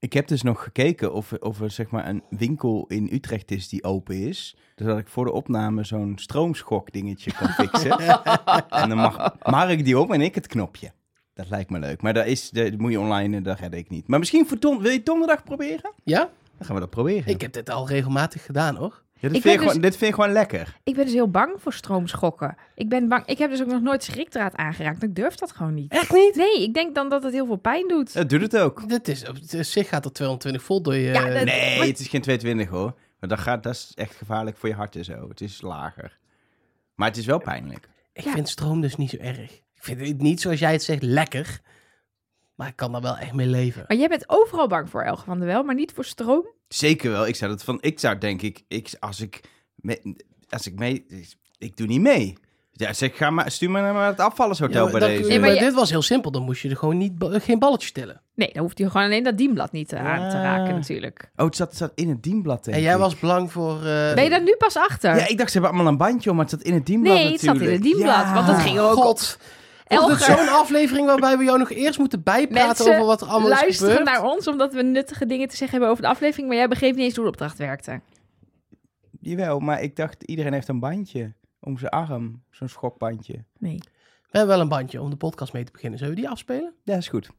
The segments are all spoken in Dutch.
Ik heb dus nog gekeken of, er- of er zeg maar een winkel in Utrecht is die open is. Zodat ik voor de opname zo'n stroomschok dingetje kan fixen. en dan mag Mark die op en ik het knopje. Dat lijkt me leuk. Maar dat, is, dat moet je online, dat red ik niet. Maar misschien voor don wil je donderdag proberen? Ja? Dan gaan we dat proberen. Ik heb dit al regelmatig gedaan, hoor. Ja, dit, Ik vind gewoon, dus- dit vind je gewoon lekker. Ik ben dus heel bang voor stroomschokken. Ik ben bang. Ik heb dus ook nog nooit schrikdraad aangeraakt. Ik durf dat gewoon niet. Echt niet? Nee, ik denk dan dat het heel veel pijn doet. Dat doet het ook. Dit is, op zich gaat er 220 volt door je... Ja, dat- Nee, maar- het is geen 220 hoor. Maar dat, gaat, dat is echt gevaarlijk voor je hart en zo. Het is lager. Maar het is wel pijnlijk. Ik Ja. vind stroom dus niet zo erg. Ik vind het niet, zoals jij het zegt, lekker. Maar ik kan daar wel echt mee leven. Maar jij bent overal bang voor, Elge van der Wel, maar niet voor stroom? Zeker wel. Ik zou dat van. Ik zou denk ik, ik als ik mee, als ik mee, ik doe niet mee. Ja, zeg, ga maar, stuur me naar het afvallershotel Ja, bij deze. Nee, maar je- dit was heel simpel. Dan moest je er gewoon niet, geen balletje tellen. Nee, dan hoeft hij gewoon alleen dat dienblad niet aan te raken natuurlijk. Oh, het zat, het zat in het dienblad. denk En jij ik. was bang voor... eh, Ben je daar nu pas achter? Ja, ik dacht ze hebben allemaal een bandje om, maar het zat in het dienblad. nee, het zat in het dienblad. Ja. Want dat ging ook God. Het Elge, zo'n aflevering waarbij we jou nog eerst moeten bijpraten Mensen over wat er allemaal is luisteren gebeurd? naar ons omdat we nuttige dingen te zeggen hebben over de aflevering. Maar jij begreep niet eens hoe de opdracht werkte. Jawel, maar ik dacht iedereen heeft een bandje om zijn arm, zo'n schokbandje. Nee. We hebben wel een bandje om de podcast mee te beginnen. Zullen we die afspelen? Ja, is goed.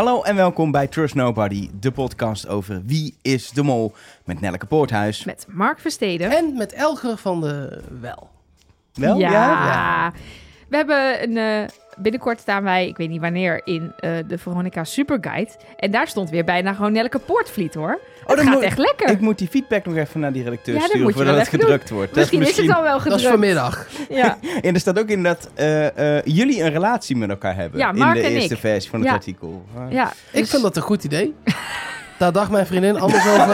Hallo en welkom bij Trust Nobody, de podcast over Wie is de Mol met Nelleke Poorthuis. Met Mark Versteden. En met Elger van de Wel. Wel? ja. Ja. We hebben een, eh, binnenkort staan wij, ik weet niet wanneer, in eh, de Veronica Superguide. En daar stond weer bijna gewoon Nelke Poortvliet hoor. dan het gaat echt lekker. Ik moet die feedback nog even naar die redacteur Ja, dat sturen voordat het gedrukt wordt. Dat misschien, is het al wel Dat gedrukt. is vanmiddag. Ja. En er staat ook in dat eh, eh, jullie een relatie met elkaar hebben. Ja, in de en eerste ik. versie van het Ja. artikel. Ja Ik dus- vind dat een goed idee. Daar dacht mijn vriendin anders over.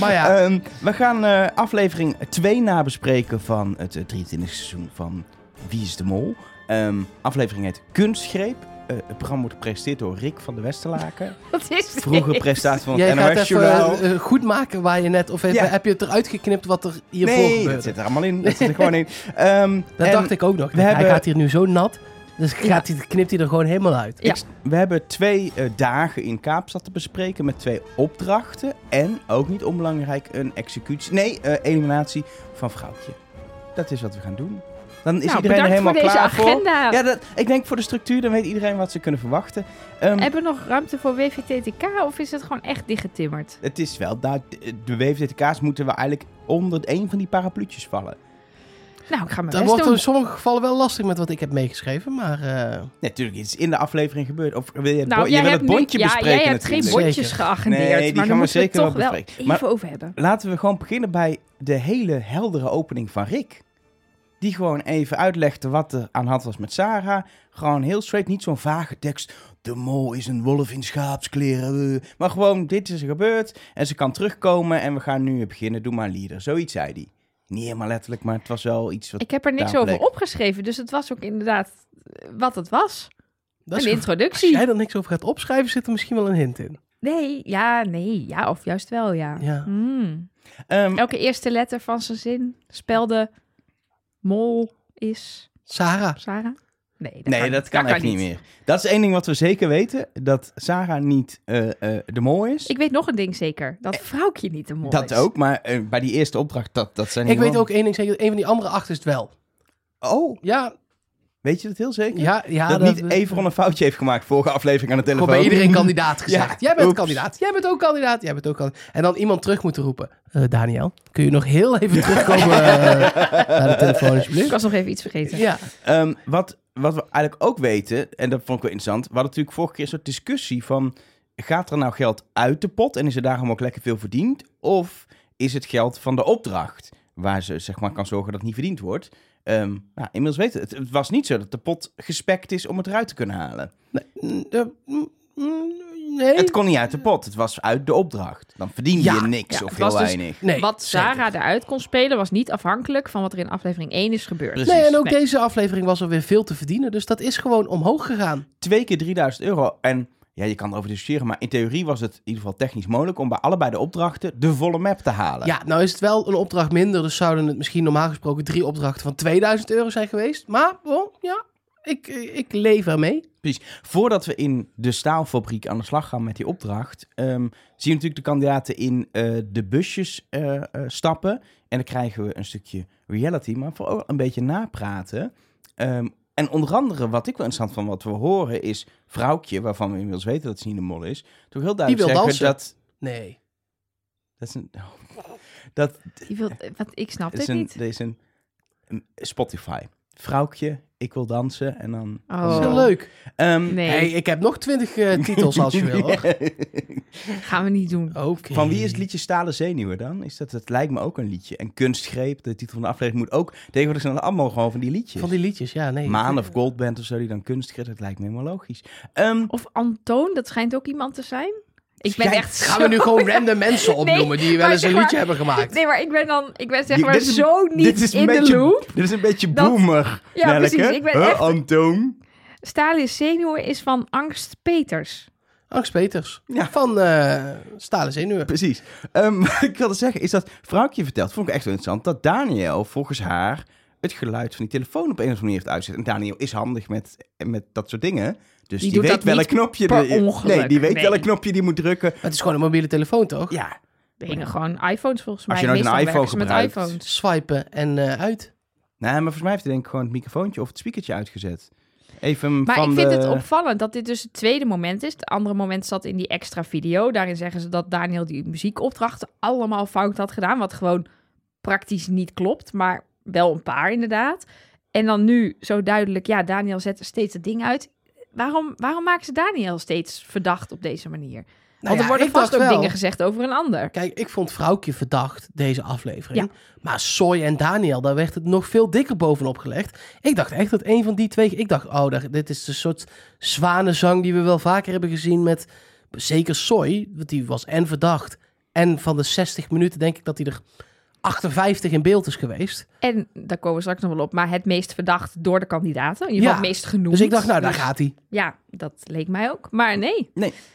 maar ja, Ehm, we gaan eh, aflevering 2 nabespreken van het eh, 23e seizoen van Wie is de Mol. Ehm, aflevering heet Kunstgreep. Eh, het programma wordt gepresenteerd door Rick van de Westerlaken. Wat is dit? Vroeger presentatie van jij het gaat NOS-journaal. even eh, goed maken waar je net... Of heb, Ja. heb je het eruit geknipt wat er hiervoor Nee, dat gebeurde? zit er allemaal in. Dat zit er gewoon in. Ehm, Dat dacht ik ook nog. we Hij hebben- gaat hier nu zo nat. Dus Ja. gaat hij, knipt hij er gewoon helemaal uit. Ja. We hebben twee eh, dagen in Kaapstad te bespreken met twee opdrachten. En, ook niet onbelangrijk, een executie. Nee, eh, eliminatie van vrouwtje. Dat is wat we gaan doen. Dan is Nou, iedereen er helemaal voor deze klaar voor. agenda. Ja, dat, ik denk voor de structuur, dan weet iedereen wat ze kunnen verwachten. Ehm, Hebben we nog ruimte voor WVTTK of is het gewoon echt dichtgetimmerd? het is wel, daar, de WVTK's moeten we eigenlijk onder een van die parapluutjes vallen. Nou, ik ga mijn Dat best wordt doen. in sommige gevallen wel lastig met wat ik heb meegeschreven. Maar eh, Natuurlijk, het is in de aflevering gebeurd. Of wil je het, Nou, bo- je jij wil hebt het nu- bondje ja, bespreken jij hebt geen bondjes geagendeerd, Nee, die maar gaan dan we we zeker toch wel wel bespreken. even Maar- over hebben. Laten we gewoon beginnen bij de hele heldere opening van Rick. Die gewoon even uitlegde wat er aan de hand was met Sarah. Gewoon heel straight, niet zo'n vage tekst. De mol is een wolf in schaapskleren. eh. Maar gewoon, dit is er gebeurd. En ze kan terugkomen en we gaan nu beginnen. Doe maar leader. Zoiets zei hij. Niet helemaal letterlijk, maar het was wel iets wat... Ik heb er niks over opgeschreven, dus het was ook inderdaad eh, wat het was. dat is een introductie. als jij er niks over gaat opschrijven, zit er misschien wel een hint in. Nee, ja, nee, ja, of juist wel, ja. Ja. Hmm. Ehm, Elke eerste letter van zijn zin spelde mol is Sarah. Sarah? Nee, dat nee, kan, dat kan echt niet meer. Dat is één ding wat we zeker weten. Dat Sarah niet eh, eh, de mol is. Ik weet nog een ding zeker, dat vrouwtje niet de mol dat is. ook, maar eh, bij die eerste opdracht, dat, dat zijn Ik weet ook één ding zeker. Een van die andere acht is het wel. Oh, Ja, weet je dat heel zeker? ja, ja. dat, niet Everon een foutje heeft gemaakt vorige aflevering aan de Gewoon telefoon. bij iedereen kandidaat gezegd. Ja, jij bent oeps. kandidaat. Jij bent ook kandidaat. Jij bent ook kandidaat. En dan iemand terug moeten roepen. Eh, Daniel, kun je nog heel even terugkomen eh, naar de telefoon Ik alsjeblieft? was nog even iets vergeten. Ja. Ehm, wat, wat we eigenlijk ook weten, en dat vond ik wel interessant. We hadden natuurlijk vorige keer een soort discussie van... Gaat er nou geld uit de pot en is er daarom ook lekker veel verdiend? Of is het geld van de opdracht, waar ze zeg maar kan zorgen dat het niet verdiend wordt? Ehm, nou, inmiddels weten we het. Het was niet zo dat de pot gespekt is om het eruit te kunnen halen. Nee. mm, nee. Het kon niet uit de pot, het was uit de opdracht. Dan verdien je Ja, niks ja, of het heel was dus- weinig. nee, Wat zeker. Sarah eruit kon spelen was niet afhankelijk van wat er in aflevering 1 is gebeurd. Precies. Nee, en ook Nee. deze aflevering was er weer veel te verdienen. Dus dat is gewoon omhoog gegaan. Twee keer 3000 euro en ja, je kan erover discussiëren, maar in theorie was het in ieder geval technisch mogelijk om bij allebei de opdrachten de volle map te halen. Ja, nou is het wel een opdracht minder, dus zouden het misschien normaal gesproken drie opdrachten van 2000 euro zijn geweest. Maar, oh, ja, ik, ik leef ermee. Voordat we in de staalfabriek aan de slag gaan met die opdracht, ehm, zien we natuurlijk de kandidaten in eh, de busjes eh, eh, stappen. En dan krijgen we een stukje reality, maar vooral een beetje napraten. Ehm, en onder andere, wat ik wel interessant van wat we horen, is Vrouwtje, waarvan we inmiddels weten dat ze niet de mol is, toch heel duidelijk wil zeggen dansen. dat... Nee. Dat is een... Dat Die wil, wat, ik snap is dit een, niet. dit is een, een Spotify. Vrouwtje, ik wil dansen en dan... Oh. Dat is heel leuk. Ehm, Nee, Hey, ik heb nog 20 eh, titels als je wil, hoor. gaan we niet doen. Oké. Van wie is het liedje Stalen Zenuwen dan? Is dat, het lijkt me ook een liedje. En Kunstgreep, de titel van de aflevering, moet ook... Tegenwoordig zijn allemaal gewoon van die liedjes. Van die liedjes, ja, nee. Maan of Goldband of zo, die dan Kunstgreep, dat lijkt me helemaal logisch. Ehm, Of Antoon, dat schijnt ook iemand te zijn. Ik ben echt Gaan zo- we nu gewoon random mensen opnoemen die wel maar eens een liedje maar- hebben gemaakt? Nee, maar ik ben dan, ik ben zeg maar is- zo niet in beetje, de loop. Dit is een beetje Dat- boomer, Ja, Nelleke. precies. Ik ben Huh, echt- Antoon. Stalen zenuwen is van Angst Peters. Angst Peters. Ja. Van eh Stalen Zenuwen. Precies. Ehm, wat ik wilde zeggen is dat vrouwtje vertelt, vond ik echt wel interessant, dat Daniel volgens haar het geluid van die telefoon op een of andere manier heeft uitgezet. En Daniel is handig met, met dat soort dingen. Dus die, weet dat welk knopje... per de- ongeluk. Nee, die weet Nee. welk knopje die moet drukken. Het is gewoon een mobiele telefoon, toch? Ja, Er hingen gewoon iPhones volgens mij. Als je nooit een iPhone ze met gebruikt. iPhones. Swipen en eh, uit. nee, maar volgens mij heeft hij denk ik gewoon het microfoontje of het speakertje uitgezet. Even Maar van ik vind de... het opvallend dat dit dus het tweede moment is. Het andere moment zat in die extra video. Daarin zeggen ze dat Daniel die muziekopdrachten allemaal fout had gedaan. Wat gewoon praktisch niet klopt, maar wel een paar inderdaad. En dan nu zo duidelijk, ja, Daniel zet er steeds het ding uit. Waarom, waarom maken ze Daniel steeds verdacht op deze manier? Nou Want er worden vast ook wel- dingen gezegd over een ander. Kijk, ik vond Vrouwtje verdacht, deze aflevering. Ja. Maar Soy en Daniel, daar werd het nog veel dikker bovenop gelegd. Ik dacht echt dat een van die twee... Ik dacht, oh, dit is de soort zwanenzang die we wel vaker hebben gezien met... Zeker Soy, want die was en verdacht. En van de 60 minuten denk ik dat hij er 58 in beeld is geweest. En daar komen we straks nog wel op, maar het meest verdacht door de kandidaten. In ieder Ja, het meest genoemd. Dus ik dacht, nou, daar Dus gaat hij. Ja, dat leek mij ook. Maar nee.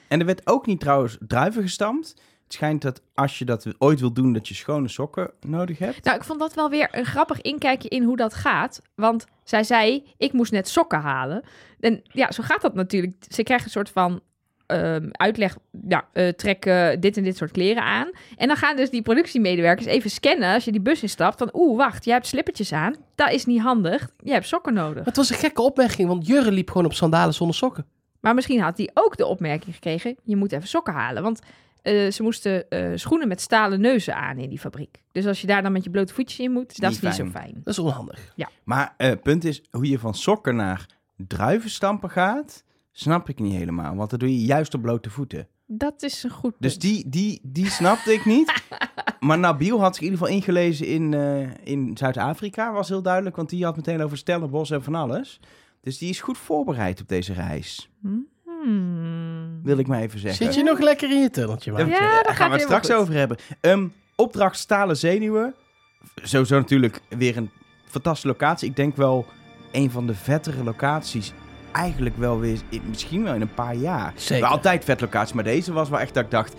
En er werd ook niet trouwens druiven gestampt. Het schijnt dat als je dat ooit wil doen, dat je schone sokken nodig hebt. Nou, ik vond dat wel weer een grappig inkijkje in hoe dat gaat. Want zij zei, ik moest net sokken halen. En ja, zo gaat dat natuurlijk. Ze krijgt een soort van ehm, uitleg. Ja, eh, trek dit en dit soort kleren aan. En dan gaan dus die productiemedewerkers even scannen als je die bus instapt. Van, oeh, wacht, jij hebt slippertjes aan. Dat is niet handig. Je hebt sokken nodig. Het was een gekke opmerking, want Jurre liep gewoon op sandalen zonder sokken. Maar misschien had hij ook de opmerking gekregen: je moet even sokken halen. Want eh, ze moesten eh, schoenen met stalen neuzen aan in die fabriek. Dus als je daar dan met je blote voetjes in moet, dat is Niet niet zo fijn. Dat is onhandig. Maar eh, het punt is, hoe je van sokken naar druivenstampen gaat, snap ik niet helemaal. Want dat doe je juist op blote voeten. Dat is een goed Dus punt. die, die, die snapte ik niet. Maar Nabil had zich in ieder geval ingelezen in, eh, in Zuid-Afrika, was heel duidelijk. Want die had meteen over Stellenbosch en van alles. Dus die is goed voorbereid op deze reis, Hmm. wil ik maar even zeggen. Zit je nog lekker in je tunneltje, Ja, man? Ja, daar dat gaan gaat we het straks goed. over hebben. Ehm, opdracht Stalen Zenuwen. Sowieso natuurlijk weer een fantastische locatie. Ik denk wel een van de vettere locaties. Eigenlijk wel weer, misschien wel in een paar jaar. Zeker. Altijd vet locatie, maar deze was wel echt dat ik dacht...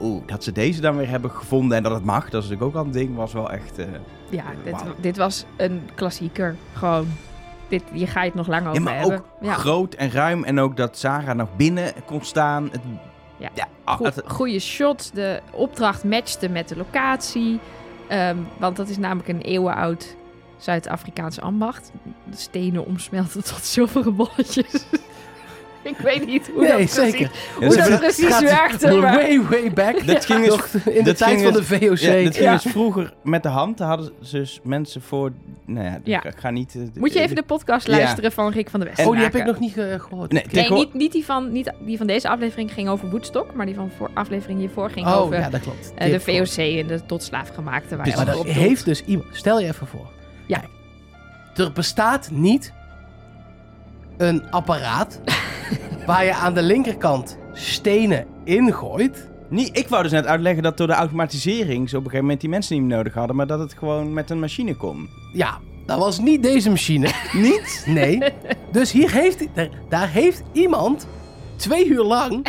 Oeh, dat ze deze dan weer hebben gevonden en dat het mag. Dat is natuurlijk ook al een ding, was wel echt... eh, Ja, dit, Wauw. dit was een klassieker. Gewoon, dit, hier ga je het nog lang over Ja, maar hebben. ook ja, groot en ruim. En ook dat Sarah nog binnen kon staan. Het, Ja. ah, Goe- het- goede shot. De opdracht matchte met de locatie. Ehm, want dat is namelijk een eeuwenoud Zuid-Afrikaans ambacht. De stenen omsmelten tot zilveren bolletjes. Ik weet niet hoe Nee, dat precies, zeker. hoe ze dat precies Gaat werkte. Maar... Way, way back. Dat ging eens- Nog in de dat tijd ging van de eens- VOC. Ja, dat ging Ja. dus vroeger met de hand. Daar hadden ze dus mensen voor... Nou ja, Ja. ik ga niet... eh, Moet je even de podcast Ja. luisteren van Rick van der West. oh, die heb ik nog niet eh, gehoord. Nee, niet, niet, die van, niet die van deze aflevering ging over Woodstock, maar die van voor aflevering hiervoor ging Oh, over ja, dat klopt. eh, de VOC en de tot slaafgemaakte. Waar je Maar doelt. heeft dus iemand... Stel je even voor. Ja. Er bestaat niet een apparaat waar je aan de linkerkant stenen ingooit. Nee, ik wou dus net uitleggen dat door de automatisering... ze op een gegeven moment die mensen niet meer nodig hadden... maar dat het gewoon met een machine kon. Ja, dat was niet deze machine. Niet? Nee. Dus hier heeft, daar, daar heeft iemand twee uur lang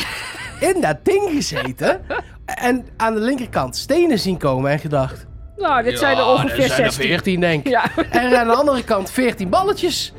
in dat ding gezeten. En aan de linkerkant stenen zien komen en gedacht... Nou, dit zijn er "Ja, ongeveer er zijn er 16. 14, denk ik. Ja. En aan de andere kant 14 balletjes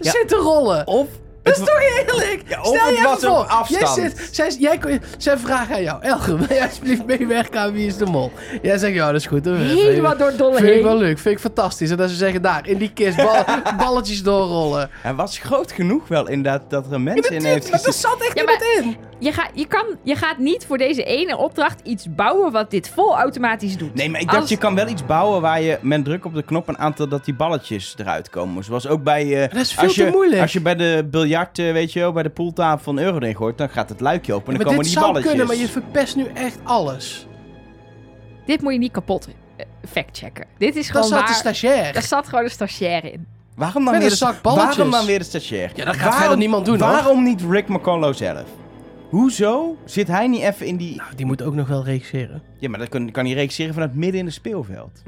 Ja. zitten rollen. Of Dat is toch eerlijk? Ja, of Stel het je was even voor. afstand. Jij zit, zij, jij, kon- zij vragen aan jou. Elge, wil je alsjeblieft meewerken aan Wie is de Mol? Jij zegt, ja, dat is goed. Dat vind ik- Helemaal door het dolle Vind ik heen. wel leuk, vind ik fantastisch. En dat ze zeggen, daar, in die kist, bal- balletjes doorrollen. hij was groot genoeg wel inderdaad dat er een Ja, mens in heeft maar dat gezeten. zat echt Ja, maar- in. Je, gaat, je, kan, je gaat niet voor deze ene opdracht iets bouwen wat dit vol automatisch doet. Nee, maar ik dacht, Als- je kan wel iets bouwen waar je met druk op de knop een aantal dat die balletjes eruit komen. Zoals ook bij... eh, Dat is veel als te je, moeilijk. Als je bij de biljart, eh, weet je wel, bij de pooltafel van euro erin gooit, dan gaat het luikje open en dan maar komen dit die zou balletjes. kunnen, maar je verpest nu echt alles. Dit moet je niet kapot eh, factchecken. Dit is Dat gewoon zat de waar. stagiair. Daar zat gewoon een stagiair in. Waarom dan, weer de, waarom dan weer de stagiair? Ja, dat gaat verder niemand doen, hoor. Waarom niet Rick McCullough zelf? Hoezo zit hij niet even in die... Nou, die moet ook nog wel regisseren. Ja, maar dat kan, kan hij regisseren vanuit midden in het speelveld.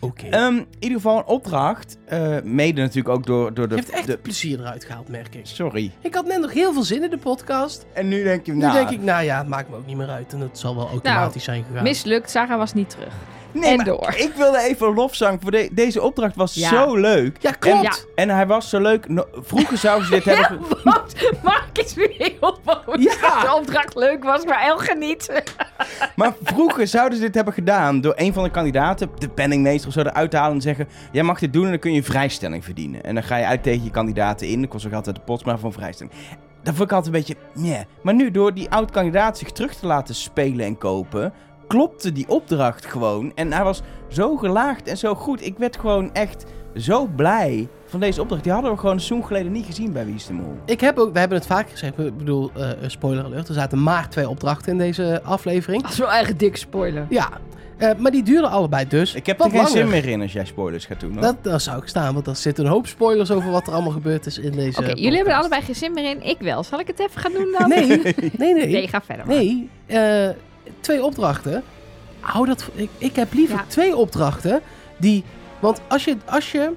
Oké. Ehm, in ieder geval een opdracht. eh, mede natuurlijk ook door, door de... je hebt echt de plezier eruit gehaald, merk ik. sorry. Ik had net nog heel veel zin in de podcast. En nu denk je, Nu nou... denk ik, nou ja, het maakt me ook niet meer uit. En het zal wel automatisch zijn gegaan. Mislukt, Sarah was niet terug. Nee, en maar door. Ik wilde even lofzang voor de- deze opdracht was Ja. zo leuk. Ja, klopt. En hij was zo leuk. No- vroeger zouden ze dit hebben... Wat? Mark is weer heel boos Ja. de opdracht leuk was, maar Elge niet. Maar vroeger zouden ze dit hebben gedaan door een van de kandidaten, de penningmeester of zo, eruit te halen en zeggen: Jij mag dit doen en dan kun je een vrijstelling verdienen. En dan ga je uit tegen je kandidaten in. Dat kost ook altijd de pot, maar van vrijstelling. Dat vond ik altijd een beetje. meh. Maar nu, door die oud-kandidaat zich terug te laten spelen en kopen, klopte die opdracht gewoon. En hij was zo gelaagd en zo goed. Ik werd gewoon echt zo blij van deze opdracht. Die hadden we gewoon een seizoen geleden niet gezien bij Wie is de Mol. Ik heb ook, we hebben het vaak gezegd, ik bedoel, eh, spoiler alert, er zaten maar twee opdrachten in deze aflevering. Dat is wel echt dik spoiler. Ja, eh, maar die duurden allebei dus Ik heb er geen langer. zin meer in als jij spoilers gaat doen. hoor. Dat, dat zou ik staan, want er zitten een hoop spoilers over wat er allemaal gebeurd is in deze Oké, jullie hebben er allebei geen zin meer in. Ik wel. Zal ik het even gaan doen dan? Nee, nee, nee. Nee, ga verder. maar. Nee, eh, twee opdrachten. Hou dat, ik, ik heb liever Ja. twee opdrachten die... Want als je, als je...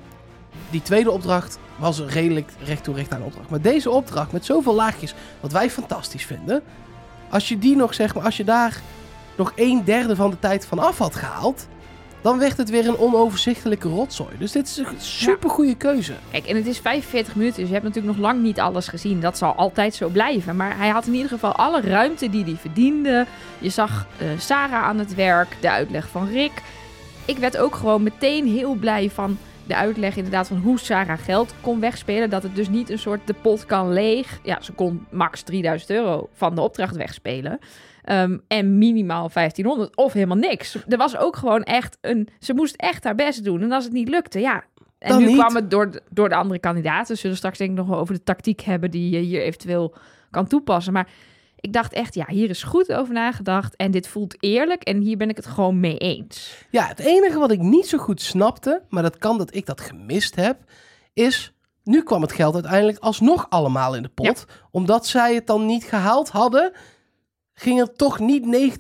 Die tweede opdracht was redelijk recht toe recht aan de opdracht. Maar deze opdracht met zoveel laagjes, wat wij fantastisch vinden. Als je die nog, zeg maar, als je daar nog een derde van de tijd van af had gehaald... Dan werd het weer een onoverzichtelijke rotzooi. Dus dit is een super goede keuze. Kijk, en het is 45 minuten, dus je hebt natuurlijk nog lang niet alles gezien. Dat zal altijd zo blijven. Maar hij had in ieder geval alle ruimte die hij verdiende. Je zag eh, Sarah aan het werk, de uitleg van Rick. Ik werd ook gewoon meteen heel blij van de uitleg inderdaad van hoe Sarah geld kon wegspelen. Dat het dus niet een soort de pot kan leeg. Ja, ze kon max 3000 euro van de opdracht wegspelen. Ehm, en minimaal 1500 of helemaal niks. Er was ook gewoon echt een... Ze moest echt haar best doen. En als het niet lukte, ja... En Dan nu niet. kwam het door de, door de andere kandidaten. We zullen straks denk ik nog wel over de tactiek hebben... die je hier eventueel kan toepassen. Maar ik dacht echt, ja, hier is goed over nagedacht. En dit voelt eerlijk. En hier ben ik het gewoon mee eens. Ja, het enige wat ik niet zo goed snapte, maar dat kan dat ik dat gemist heb, is nu kwam het geld uiteindelijk alsnog allemaal in de pot. Omdat zij het dan niet gehaald hadden, ging er toch niet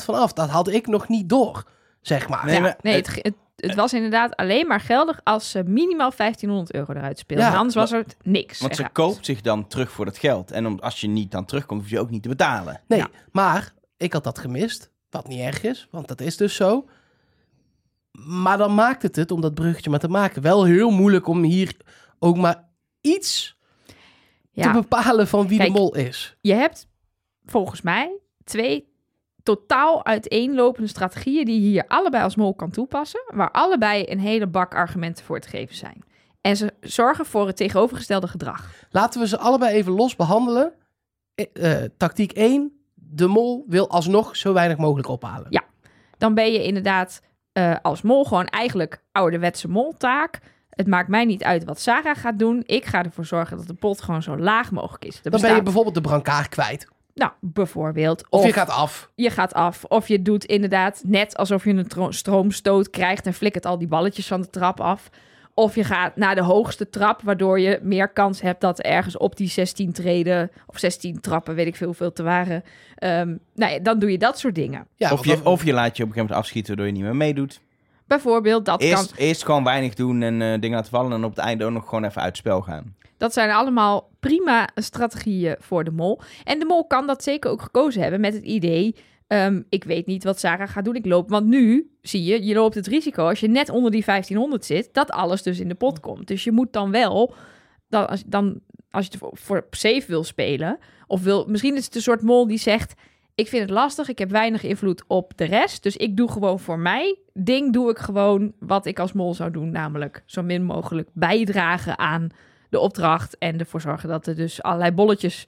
90% van af. Dat had ik nog niet door, zeg maar. Nee, Ja, maar- nee, het, het, het was inderdaad alleen maar geldig... als ze minimaal 1500 euro eruit speelden. Ja, En anders was er niks. Want ze koopt zich dan terug voor dat geld. En om, als je niet dan terugkomt, hoef je ook niet te betalen. Nee, Ja. maar ik had dat gemist. Wat niet erg is, want dat is dus zo. Maar dan maakt het het, om dat bruggetje maar te maken, wel heel moeilijk om hier ook maar iets Ja. te bepalen van wie Kijk, de mol is. Je hebt volgens mij twee totaal uiteenlopende strategieën die je hier allebei als mol kan toepassen, waar allebei een hele bak argumenten voor te geven zijn. En ze zorgen voor het tegenovergestelde gedrag. Laten we ze allebei even los behandelen. Eh, eh, tactiek 1. De mol wil alsnog zo weinig mogelijk ophalen. Ja. Dan ben je inderdaad eh, als mol gewoon eigenlijk ouderwetse moltaak. Het maakt mij niet uit wat Sarah gaat doen. Ik ga ervoor zorgen dat de pot gewoon zo laag mogelijk is. Er Dan ben je bijvoorbeeld de brancard kwijt. Nou, bijvoorbeeld. Of, je gaat af. je gaat af. Of je doet inderdaad net alsof je een tro- stroomstoot krijgt en flikkert al die balletjes van de trap af. Of je gaat naar de hoogste trap, waardoor je meer kans hebt dat ergens op die 16 treden of 16 trappen, weet ik veel hoeveel te waren. Ehm, nou ja, dan doe je dat soort dingen. Ja, of, je, of je laat je op een gegeven moment afschieten waardoor je niet meer meedoet. Bijvoorbeeld, dat kan Eerst, eerst gewoon weinig doen en eh, dingen laten vallen. En op het einde ook nog gewoon even uit het spel gaan. Dat zijn allemaal prima strategieën voor de mol. En de mol kan dat zeker ook gekozen hebben met het idee... ehm, ik weet niet wat Sarah gaat doen, ik loop... Want nu zie je, je loopt het risico als je net onder die 1500 zit... dat alles dus in de pot komt. Dus je moet dan wel, dan, als, dan, als je het voor, voor safe wil spelen... of wil, misschien is het een soort mol die zegt... ik vind het lastig, ik heb weinig invloed op de rest... dus ik doe gewoon voor mij. Ding, doe ik gewoon wat ik als mol zou doen... namelijk zo min mogelijk bijdragen aan de opdracht. En ervoor zorgen dat er dus allerlei bolletjes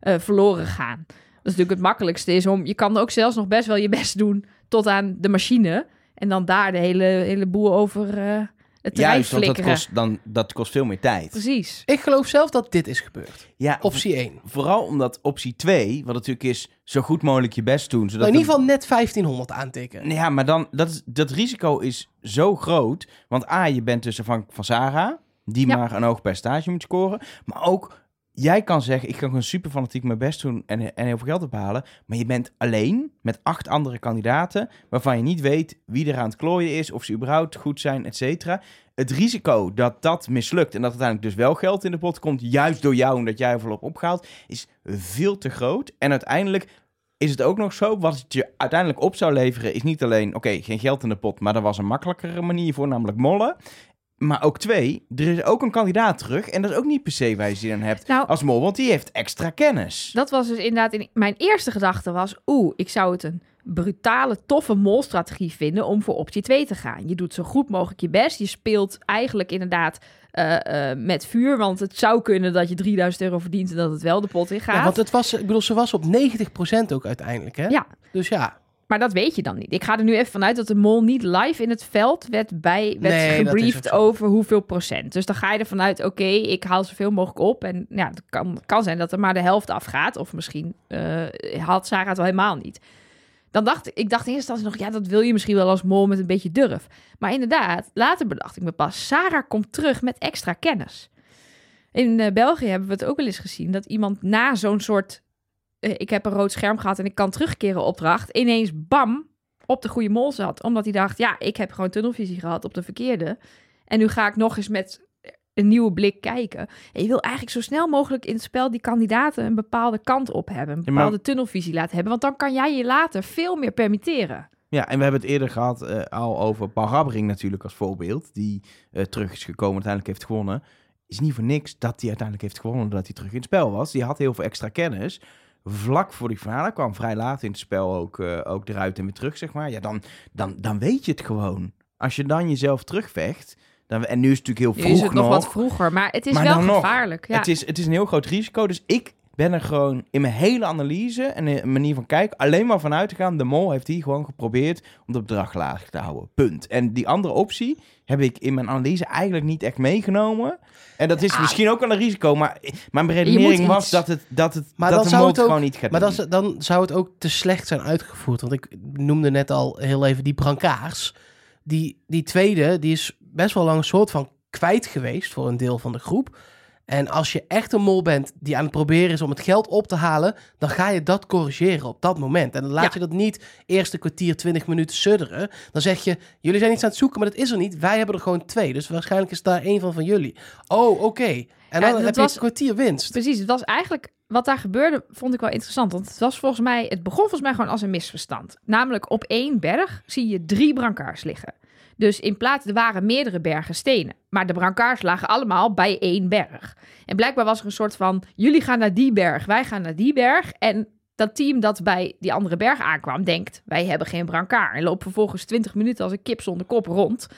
eh, verloren gaan. Dat is natuurlijk het makkelijkste is om, je kan ook zelfs nog best wel je best doen tot aan de machine. En dan daar de hele, hele boel over eh, het Juist, want dat kost, dan, dat kost veel meer tijd. Precies. Ik geloof zelf dat dit is gebeurd. Ja, Optie 1. Vooral omdat optie 2, wat natuurlijk is zo goed mogelijk je best doen. Zodat Nou, in ieder de- geval net 1500 aantikken. Ja, maar dan, dat, is- dat risico is zo groot. Want A, je bent dus afhankelijk van Sarah, die Ja. maar een hoog percentage moet scoren. Maar ook, jij kan zeggen, ik kan gewoon super fanatiek mijn best doen en, en heel veel geld ophalen. Maar je bent alleen met acht andere kandidaten, waarvan je niet weet wie er aan het klooien is, of ze überhaupt goed zijn, et cetera. Het risico dat dat mislukt en dat uiteindelijk dus wel geld in de pot komt, juist door jou en dat jij volop opgehaald, is veel te groot. En uiteindelijk is het ook nog zo, wat het je uiteindelijk op zou leveren, is niet alleen, oké, geen geld in de pot, maar er was een makkelijkere manier voor, namelijk mollen. Maar ook twee, er is ook een kandidaat terug en dat is ook niet per se waar je zin in hebt Nou, als mol, want die heeft extra kennis. dat was dus inderdaad, in, mijn eerste gedachte was, oeh, ik zou het een brutale, toffe molstrategie vinden om voor optie 2 te gaan. Je doet zo goed mogelijk je best. Je speelt eigenlijk inderdaad eh, eh, met vuur, want het zou kunnen dat je 3000 euro verdient en dat het wel de pot in gaat. Ja, want het was, ik bedoel, ze was op 90% ook uiteindelijk, hè? Ja. Dus ja, Maar dat weet je dan niet. Ik ga er nu even vanuit dat de mol niet live in het veld werd, bij, werd Nee, gebriefd over hoeveel procent. Dus dan ga je ervan uit, oké, ik haal zoveel mogelijk op. En ja, het kan, kan zijn dat er maar de helft afgaat. Of misschien eh, had Sarah het wel helemaal niet. Dan dacht ik, ik dacht in eerste instantie nog, ja, dat wil je misschien wel als mol met een beetje durf. Maar inderdaad, later bedacht ik me pas, Sarah komt terug met extra kennis. In eh, België hebben we het ook wel eens gezien dat iemand na zo'n soort ik heb een rood scherm gehad en ik kan terugkeren opdracht, ineens bam op de goede mol zat. Omdat hij dacht, ja, ik heb gewoon tunnelvisie gehad op de verkeerde. En nu ga ik nog eens met een nieuwe blik kijken. En je wil eigenlijk zo snel mogelijk in het spel die kandidaten een bepaalde kant op hebben. Een Ja, maar- bepaalde tunnelvisie laten hebben. Want dan kan jij je later veel meer permitteren. Ja, en we hebben het eerder gehad eh, al over Paul Rabbering natuurlijk als voorbeeld, die eh, terug is gekomen, uiteindelijk heeft gewonnen. Is niet voor niks dat hij uiteindelijk heeft gewonnen, dat hij terug in het spel was. Die had heel veel extra kennis. Vlak voor die finale kwam vrij laat in het spel ook, eh, ook eruit en weer terug, zeg maar. Ja, dan, dan, dan weet je het gewoon. Als je dan jezelf terugvecht, dan, en nu is het natuurlijk heel Nu vroeg is het nog, nog. wat vroeger, maar het is Maar wel nog, gevaarlijk. Ja. Het, is, het is een heel groot risico. Dus ik ben er gewoon in mijn hele analyse en in manier van kijken alleen maar vanuit te gaan. De mol heeft hier gewoon geprobeerd om de bedrag laag te houden. Punt. En die andere optie heb ik in mijn analyse eigenlijk niet echt meegenomen. En dat is Ja. misschien ook wel een risico. Maar mijn redenering was iets. dat, het, dat, het, Maar dat dan de zou mol het ook- gewoon niet gaat maar dan, dan zou het ook te slecht zijn uitgevoerd. Want ik noemde net al heel even die brancards. Die, die tweede, die is best wel lang een soort van kwijt geweest voor een deel van de groep. En als je echt een mol bent die aan het proberen is om het geld op te halen, dan ga je dat corrigeren op dat moment. En dan laat Ja. je dat niet eerste kwartier, twintig minuten sudderen. Dan zeg je, jullie zijn iets aan het zoeken, maar dat is er niet. Wij hebben er gewoon twee. Dus waarschijnlijk is daar één van van jullie. Oh, oké. En dan heb je een kwartier winst. Precies, het was eigenlijk wat daar gebeurde, vond ik wel interessant. Want het was volgens mij, het begon volgens mij gewoon als een misverstand. Namelijk op één berg zie je drie brancards liggen. Dus in plaats, er waren meerdere bergen stenen. Maar de brancards lagen allemaal bij één berg. En blijkbaar was er een soort van, jullie gaan naar die berg, wij gaan naar die berg. En dat team dat bij die andere berg aankwam, denkt, wij hebben geen brancard. En loopt vervolgens 20 minuten als een kip zonder kop rond.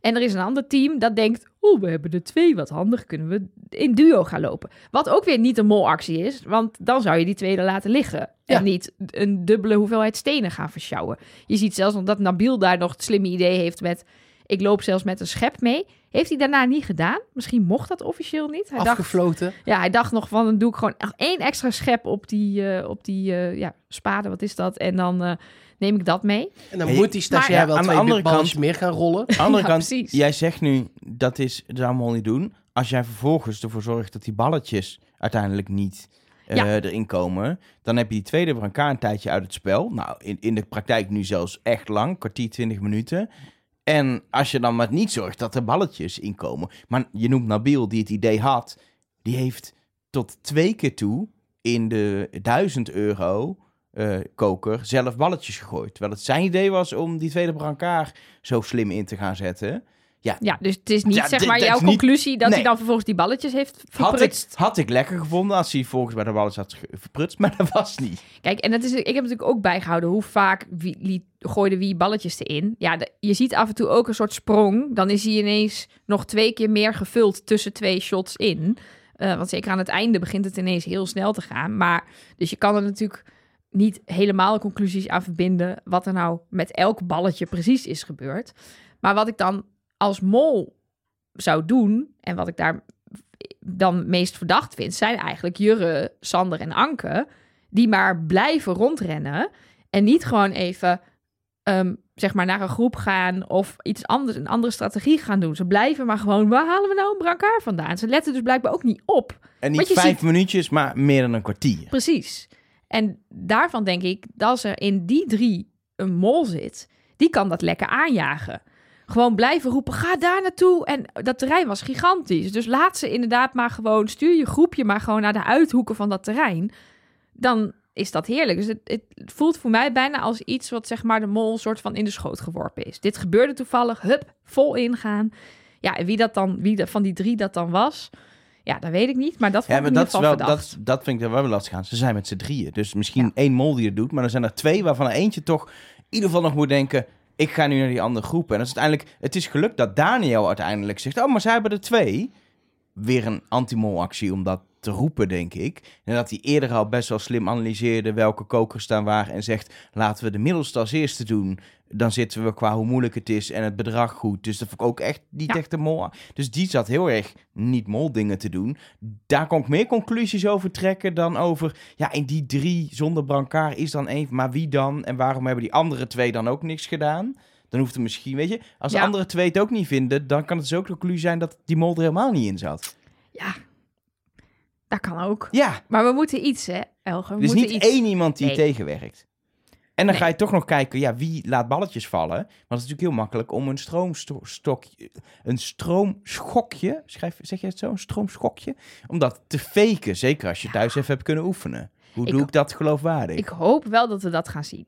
En er is een ander team dat denkt, oeh, we hebben er twee, wat handig, kunnen we in duo gaan lopen. Wat ook weer niet een molactie is, want dan zou je die tweede laten liggen. Ja. En niet een dubbele hoeveelheid stenen gaan versjouwen. Je ziet zelfs nog dat Nabil daar nog het slimme idee heeft met... ik loop zelfs met een schep mee. Heeft hij daarna niet gedaan? Misschien mocht dat officieel niet. Hij dacht, Afgefloten. ja, hij dacht nog van, dan doe ik gewoon nog één extra schep op die, eh, op die eh, ja, spade, wat is dat? En dan eh, neem ik dat mee. En dan Hey, moet die stagiair maar- wel aan de twee andere balletjes kant- meer gaan rollen. Aan de andere Ja, kant, precies. jij zegt nu, dat is, dat Mol niet doen. Als jij vervolgens ervoor zorgt dat die balletjes uiteindelijk niet eh, Ja. erin komen, dan heb je die tweede brancard een tijdje uit het spel. Nou, in, in de praktijk nu zelfs echt lang, kwartier, twintig minuten. En als je dan maar niet zorgt dat er balletjes inkomen. Maar je noemt Nabil, die het idee had. Die heeft tot twee keer toe in de 1000 euro eh, koker zelf balletjes gegooid. Terwijl het zijn idee was om die tweede brancard zo slim in te gaan zetten. Ja, dus het is niet Ja, zeg maar jouw niet- conclusie dat Nee. hij dan vervolgens die balletjes heeft Had ik, verprutst. had ik lekker gevonden als hij volgens bij de balletjes had verprutst, maar dat was niet. Kijk, en dat is, ik heb natuurlijk ook bijgehouden hoe vaak wie, liet, gooide wie balletjes erin. Ja, de- je ziet af en toe ook een soort sprong. Dan is hij ineens nog twee keer meer gevuld tussen twee shots in. Eh, want zeker aan het einde begint het ineens heel snel te gaan. Maar dus je kan er natuurlijk niet helemaal conclusies aan verbinden wat er nou met elk balletje precies is gebeurd. Maar wat ik dan als mol zou doen en wat ik daar dan meest verdacht vind, zijn eigenlijk Jurre, Sander en Anke die maar blijven rondrennen en niet gewoon even ehm, zeg maar naar een groep gaan of iets anders, een andere strategie gaan doen. Ze blijven maar gewoon, waar halen we nou een brancard vandaan? Ze letten dus blijkbaar ook niet op. En niet vijf ziet- minuutjes, maar meer dan een kwartier. Precies. En daarvan denk ik, dat als er in die drie een mol zit, die kan dat lekker aanjagen. Gewoon blijven roepen, ga daar naartoe. En dat terrein was gigantisch. Dus laat ze inderdaad maar gewoon, stuur je groepje maar gewoon naar de uithoeken van dat terrein. Dan is dat heerlijk. Dus het, het voelt voor mij bijna als iets wat zeg maar de mol soort van in de schoot geworpen is. Dit gebeurde toevallig, hup, vol ingaan. Ja, en wie dat dan, wie dat, van die drie dat dan was, ja, dat weet ik niet. Maar dat vond Ja, ik maar dat, is wel, dat, dat vind ik er wel lastig aan. Ze zijn met z'n drieën. Dus misschien Ja. één mol die het doet. Maar er zijn er twee waarvan er eentje toch in ieder geval nog moet denken... ik ga nu naar die andere groep. En dat is uiteindelijk... Het is gelukt dat Daniel uiteindelijk zegt... oh, maar zij hebben er twee. Weer een anti-mol actie om dat te roepen, denk ik. En dat hij eerder al best wel slim analyseerde welke kokers staan waar... en zegt, laten we de middelste als eerste doen. Dan zitten we qua hoe moeilijk het is en het bedrag goed. Dus dat vond ik ook echt niet Ja. echt een mol. Dus die zat heel erg niet mol dingen te doen daar kon ik meer conclusies over trekken dan over... Ja, in die drie zonder brancard is dan één... Maar wie dan? En waarom hebben die andere twee dan ook niks gedaan? Dan hoeft er misschien, weet je... Als de Ja. andere twee het ook niet vinden... dan kan het dus ook de conclusie zijn dat die mol er helemaal niet in zat. Ja, dat kan ook. Ja, Maar we moeten iets, hè, Elger. We dus moeten niet iets. één iemand die Nee. tegenwerkt. En dan Nee. ga je toch nog kijken, ja, wie laat balletjes vallen? Want het is natuurlijk heel makkelijk om een stroomstokje, een stroomschokje, schrijf, zeg je het zo, een stroomschokje? Om dat te faken, zeker als je thuis even hebt kunnen oefenen. Hoe Ik- doe ik dat geloofwaardig? Ik hoop wel dat we dat gaan zien.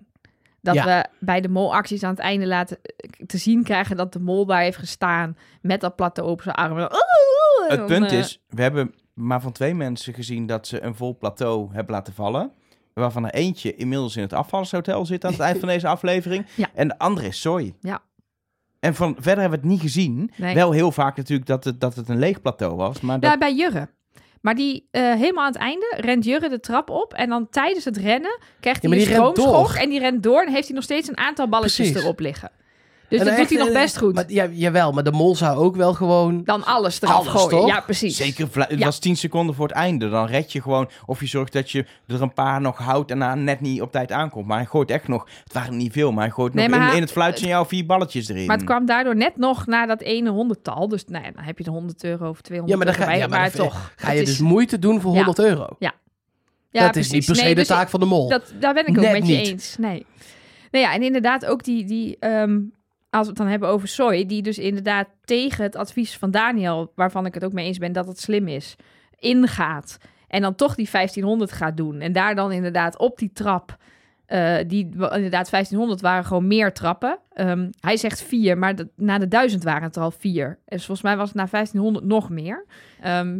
Dat Ja. we bij de molacties aan het einde laten eh, te zien krijgen dat de mol daar heeft gestaan met dat platte open zijn armen. Het punt eh, is, we hebben maar van twee mensen gezien dat ze een vol plateau hebben laten vallen. Waarvan er eentje inmiddels in het afvalshotel zit aan het eind van deze aflevering. Ja. En de andere is Soy. Ja. En van, verder hebben we het niet gezien. Nee. Wel heel vaak natuurlijk dat het, dat het een leeg plateau was. Maar dat, Ja, bij Jurre. Maar die eh, helemaal aan het einde rent Jurre de trap op. En dan tijdens het rennen krijgt hij een stroomschok. En die rent door. En heeft hij nog steeds een aantal balletjes Precies. erop liggen. Dus En dat dan doet hij echt, nog best goed. Maar, ja, jawel, maar de mol zou ook wel gewoon... dan alles eraf Alles, gooien. toch? Ja, precies. zeker, het Ja. was 10 seconden voor het einde. Dan red je gewoon, of je zorgt dat je er een paar nog houdt en dan net niet op tijd aankomt. Maar hij gooit echt nog, het waren niet veel, maar hij gooit Nee, nog in, hij- in het fluitje jou vier balletjes erin. Maar het kwam daardoor net nog naar dat ene honderdtal. Dus nou ja, dan heb je de 100 euro of 200 Ja, maar dan euro ga, bij. ja, maar maar dan toch. ga je dus moeite doen voor Ja. 100 euro. Ja, dat is precies. niet per se Nee, de dus taak van de mol. Dat, daar ben ik ook Net met je niet. eens. Nee. Nou ja, en inderdaad ook die, die ehm, als we het dan hebben over Soy, die dus inderdaad tegen het advies van Daniel, waarvan ik het ook mee eens ben dat het slim is, ingaat. En dan toch die 1500 gaat doen. En daar dan inderdaad op die trap, eh, die inderdaad 1500 waren gewoon meer trappen. Ehm, hij zegt vier, maar de- na de 1000 waren het er al vier. En volgens mij was het na 1500 nog meer. Ehm,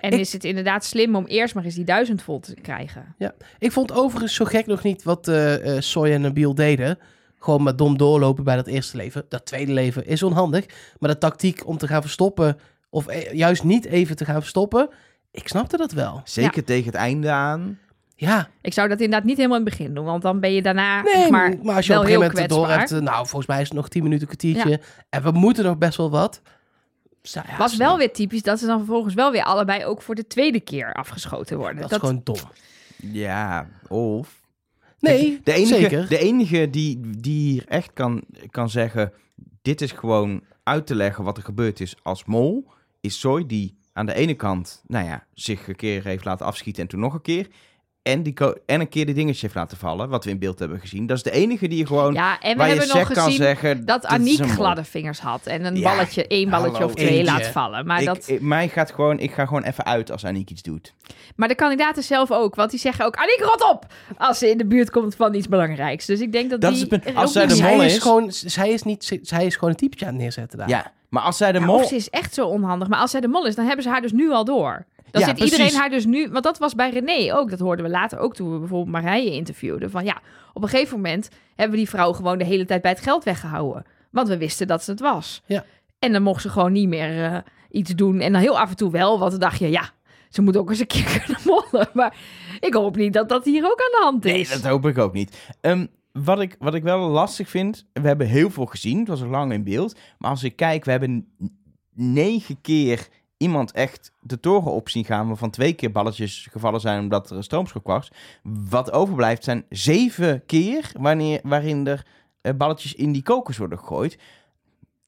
en Ik- is het inderdaad slim om eerst maar eens die 1000 vol te krijgen. Ik vond overigens zo gek nog niet wat eh, Soy en Nabil deden. Gewoon met dom doorlopen bij dat eerste leven. Dat tweede leven is onhandig. Maar de tactiek om te gaan verstoppen, of eh, juist niet even te gaan verstoppen, ik snapte dat wel. Zeker tegen het einde aan. Ja, Ik zou dat inderdaad niet helemaal in het begin doen, want dan ben je daarna nee, zeg maar, maar, als je wel op een gegeven moment door hebt, nou, volgens mij is het nog 10 minuten, kwartiertje. En we moeten nog best wel wat. Ja, Was snap. wel weer typisch dat ze dan vervolgens wel weer allebei ook voor de tweede keer afgeschoten worden. Dat, is gewoon dom. Ja, of... Nee, De enige, zeker. De enige die, die hier echt kan, kan zeggen... dit is gewoon uit te leggen wat er gebeurd is als mol... is Soy die aan de ene kant nou ja, zich een keer heeft laten afschieten en toen nog een keer... en, die en een keer die dingetje heeft laten vallen, wat we in beeld hebben gezien. Dat is de enige die je gewoon, Ja, en we waar je hebben nog sec kan gezien zeggen... dat Aniek gladde vingers had. En een Ja, balletje, één balletje hallo, of twee eentje. laat vallen. Maar, ik, dat, ik- mij gaat gewoon, ik ga gewoon even uit als Aniek iets doet. maar de kandidaten zelf ook. Want die zeggen ook, Aniek, rot op! Als ze in de buurt komt van iets belangrijks. Dus ik denk dat, Dat die... is het punt. Als zij de mol is, is- gewoon, zij, is niet, zij is gewoon een typetje aan het neerzetten daar. Ja, maar als zij de Ja, mol... Of ze is echt zo onhandig. Maar als zij de mol is, dan hebben ze haar dus nu al door. Dan Ja, zit precies. iedereen haar dus nu... Want dat was bij René ook. Dat hoorden we later ook toen we bijvoorbeeld Marije interviewden. Van ja, op een gegeven moment hebben we die vrouw gewoon de hele tijd bij het geld weggehouden. Want we wisten dat ze het was. Ja. En dan mocht ze gewoon niet meer eh, iets doen. En dan heel af en toe wel. Want dan dacht je, ja, ze moet ook eens een keer kunnen mollen. Maar ik hoop niet dat dat hier ook aan de hand Nee, is. dat hoop ik ook niet. Ehm, wat, ik, wat ik wel lastig vind, we hebben heel veel gezien, het was lang in beeld. Maar als ik kijk, we hebben negen keer iemand echt de toren op zien gaan, waarvan twee keer balletjes gevallen zijn omdat er een stroomschok was. Wat overblijft zijn zeven keer wanneer, waarin er eh, balletjes in die kokers worden gegooid.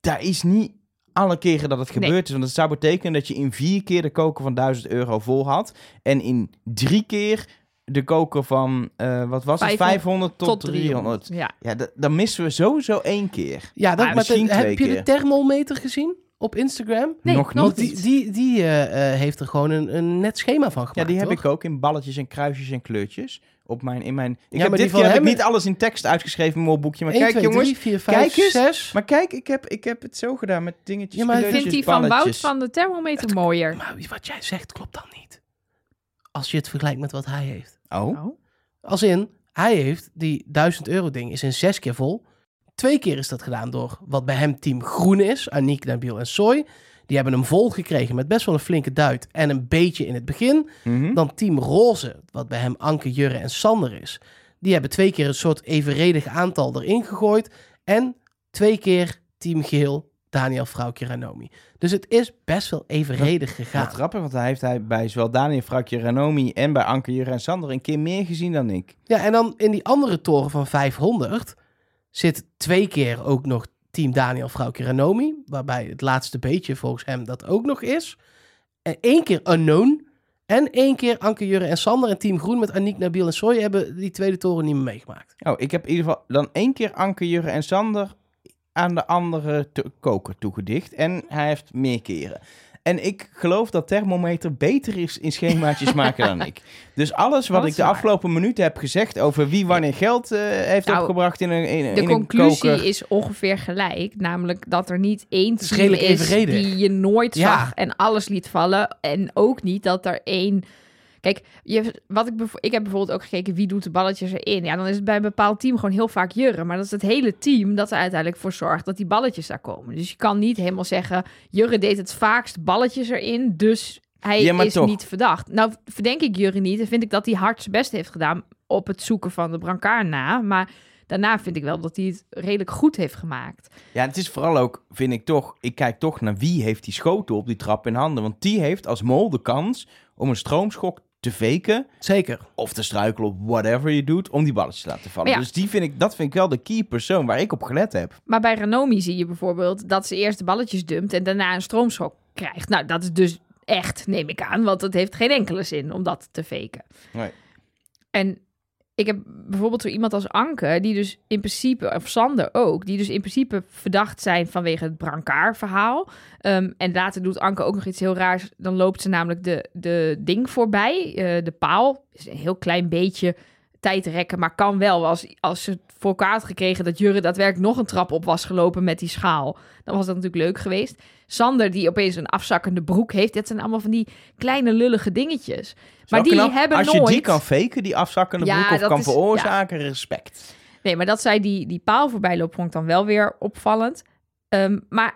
Daar is niet alle keren dat het Nee. gebeurd is. Want het zou betekenen dat je in vier keer de koker van 1000 euro vol had. En in drie keer de koker van, eh, wat was het, 500 500 tot, 300. Ja. Ja, dan missen we sowieso één keer. Ja, dat, Ah, maar heb je de thermometer gezien op Instagram? Nee, Nog nog niet. Die, die, die eh, eh, heeft er gewoon een, een net schema van gemaakt. Ja, die heb ik ook in balletjes en kruisjes en kleurtjes. Op mijn, in mijn... Ik Ja, heb maar dit keer heb ik niet alles in tekst uitgeschreven in mijn boekje. Maar 1, kijk 2, jongens, 3, 4, 5, kijk eens. 6. maar kijk, ik heb, ik heb het zo gedaan met dingetjes, Ja, maar Ik kleurtjes, vind die van Wout van de thermometer mooier. Maar wat jij zegt klopt dan niet. Als je het vergelijkt met wat hij heeft. Oh, Oh. Als in, hij heeft die 1000 euro ding is in zes keer vol. Twee keer is dat gedaan door wat bij hem team groen is. Aniek, Nabil en Soy. Die hebben hem vol gekregen met best wel een flinke duit en een beetje in het begin. mhm. Dan team roze, wat bij hem Anke, Jurre en Sander is. Die hebben twee keer een soort evenredig aantal erin gegooid. En twee keer team geel, Daniel, Vrouwtje en Nomi. Dus het is best wel evenredig gegaan. Wat grappig, want hij heeft hij bij zowel Daniel Frakje Ranomi en bij Anke Jure en Sander een keer meer gezien dan ik. Ja, en dan in die andere toren van 500 zit twee keer ook nog team Daniel, Vrouwtje Ranomi. Waarbij het laatste beetje volgens hem dat ook nog is. En één keer Unknown. En één keer Anke, Jurre en Sander. En team Groen met Aniek, Nabil en Soy hebben die tweede toren niet meer meegemaakt. Oh, ik heb in ieder geval dan één keer Anke Jure en Sander aan de andere koker toegedicht. En hij heeft meer keren. En ik geloof dat thermometer beter is in schemaatjes maken dan ik. Dus alles wat ik de waar. afgelopen minuten heb gezegd over wie wanneer geld eh, heeft Nou, opgebracht in een, in, De in conclusie een is ongeveer gelijk. Namelijk dat er niet één team is die je nooit Ja. zag en alles liet vallen. En ook niet dat er één... Kijk, je, wat ik, ik heb bijvoorbeeld ook gekeken wie doet de balletjes erin. Ja, dan is het bij een bepaald team gewoon heel vaak Jurre. Maar dat is het hele team dat er uiteindelijk voor zorgt dat die balletjes daar komen. Dus je kan niet helemaal zeggen, Jurre deed het vaakst balletjes erin, dus hij Ja, is toch. niet verdacht. Nou, verdenk ik Jurre niet en vind ik dat hij hard zijn best heeft gedaan op het zoeken van de brancard na. Maar daarna vind ik wel dat hij het redelijk goed heeft gemaakt. Ja, het is vooral ook, vind ik toch, ik kijk toch naar wie heeft die schoten op die trap in handen. Want die heeft als mol de kans om een stroomschok te faken Zeker. of te struikelen op whatever je doet om die balletjes te laten vallen. Ja. Dus die vind ik, dat vind ik wel de key persoon waar ik op gelet heb. Maar bij Ranomi zie je bijvoorbeeld dat ze eerst de balletjes dumpt en daarna een stroomschok krijgt. Nou, dat is dus echt, neem ik aan, want het heeft geen enkele zin om dat te faken. Nee. En ik heb bijvoorbeeld zo iemand als Anke, die dus in principe, of Sander ook, die dus in principe verdacht zijn vanwege het brancard-verhaal. Ehm, en later doet Anke ook nog iets heel raars. Dan loopt ze namelijk de, de ding voorbij, eh, de paal. Is een heel klein beetje tijd rekken, maar kan wel. Als, als ze voor elkaar had gekregen dat Jurre daadwerkelijk nog een trap op was gelopen met die schaal, dan was dat natuurlijk leuk geweest. Sander, die opeens een afzakkende broek heeft, dat zijn allemaal van die kleine lullige dingetjes. Maar die knap. hebben Als nooit... je die kan faken, die afzakkende Ja, broek, of kan is- veroorzaken, respect. Nee, maar dat zij die, die paal voorbij loopt, vond ik dan wel weer opvallend. Ehm, maar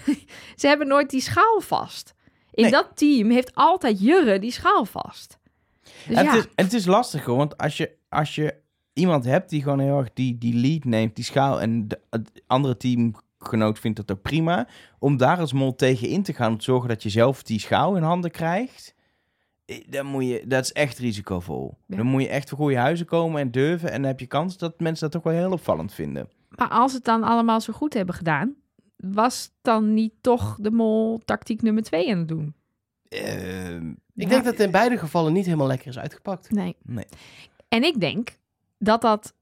ze hebben nooit die schaal vast. In Nee. dat team heeft altijd Jurre die schaal vast. Dus En ja, het, is, en het is lastig hoor, want als je, als je iemand hebt die gewoon heel erg die, die lead neemt, die schaal, en de, het andere teamgenoot vindt dat ook prima, om daar als mol tegen in te gaan, om te zorgen dat je zelf die schaal in handen krijgt, dan moet je, dat is echt risicovol. Ja. Dan moet je echt voor goede huizen komen en durven, en dan heb je kans dat mensen dat ook wel heel opvallend vinden. maar als het dan allemaal zo goed hebben gedaan, was dan niet toch de mol tactiek nummer twee aan het doen? Ehm, Ik denk dat het in beide gevallen niet helemaal lekker is uitgepakt. Nee. nee. En ik denk dat dat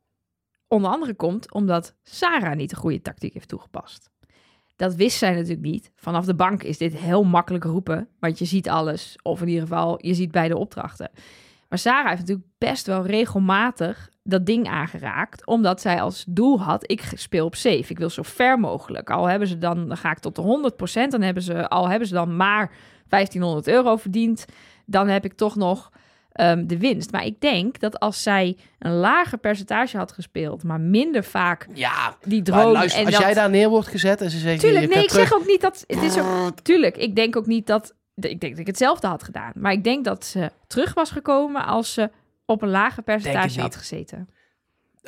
onder andere komt omdat Sarah niet de goede tactiek heeft toegepast. Dat wist zij natuurlijk niet. Vanaf de bank is dit heel makkelijk roepen, want je ziet alles. Of in ieder geval, je ziet beide opdrachten. Maar Sarah heeft natuurlijk best wel regelmatig dat ding aangeraakt, omdat zij als doel had, ik speel op safe. Ik wil zo ver mogelijk. Al hebben ze dan, dan ga ik tot de 100%, dan hebben ze, al hebben ze dan maar 1500 euro verdiend, dan heb ik toch nog ehm, de winst. Maar ik denk dat als zij een lager percentage had gespeeld, maar minder vaak Ja, die luister, en als dat... jij daar neer wordt gezet en ze zeggen... Tuurlijk, nee, ik terug, zeg ook niet dat... Het is ook, tuurlijk, ik denk ook niet dat... Ik denk dat ik hetzelfde had gedaan. Maar ik denk dat ze terug was gekomen als ze op een lager percentage had gezeten.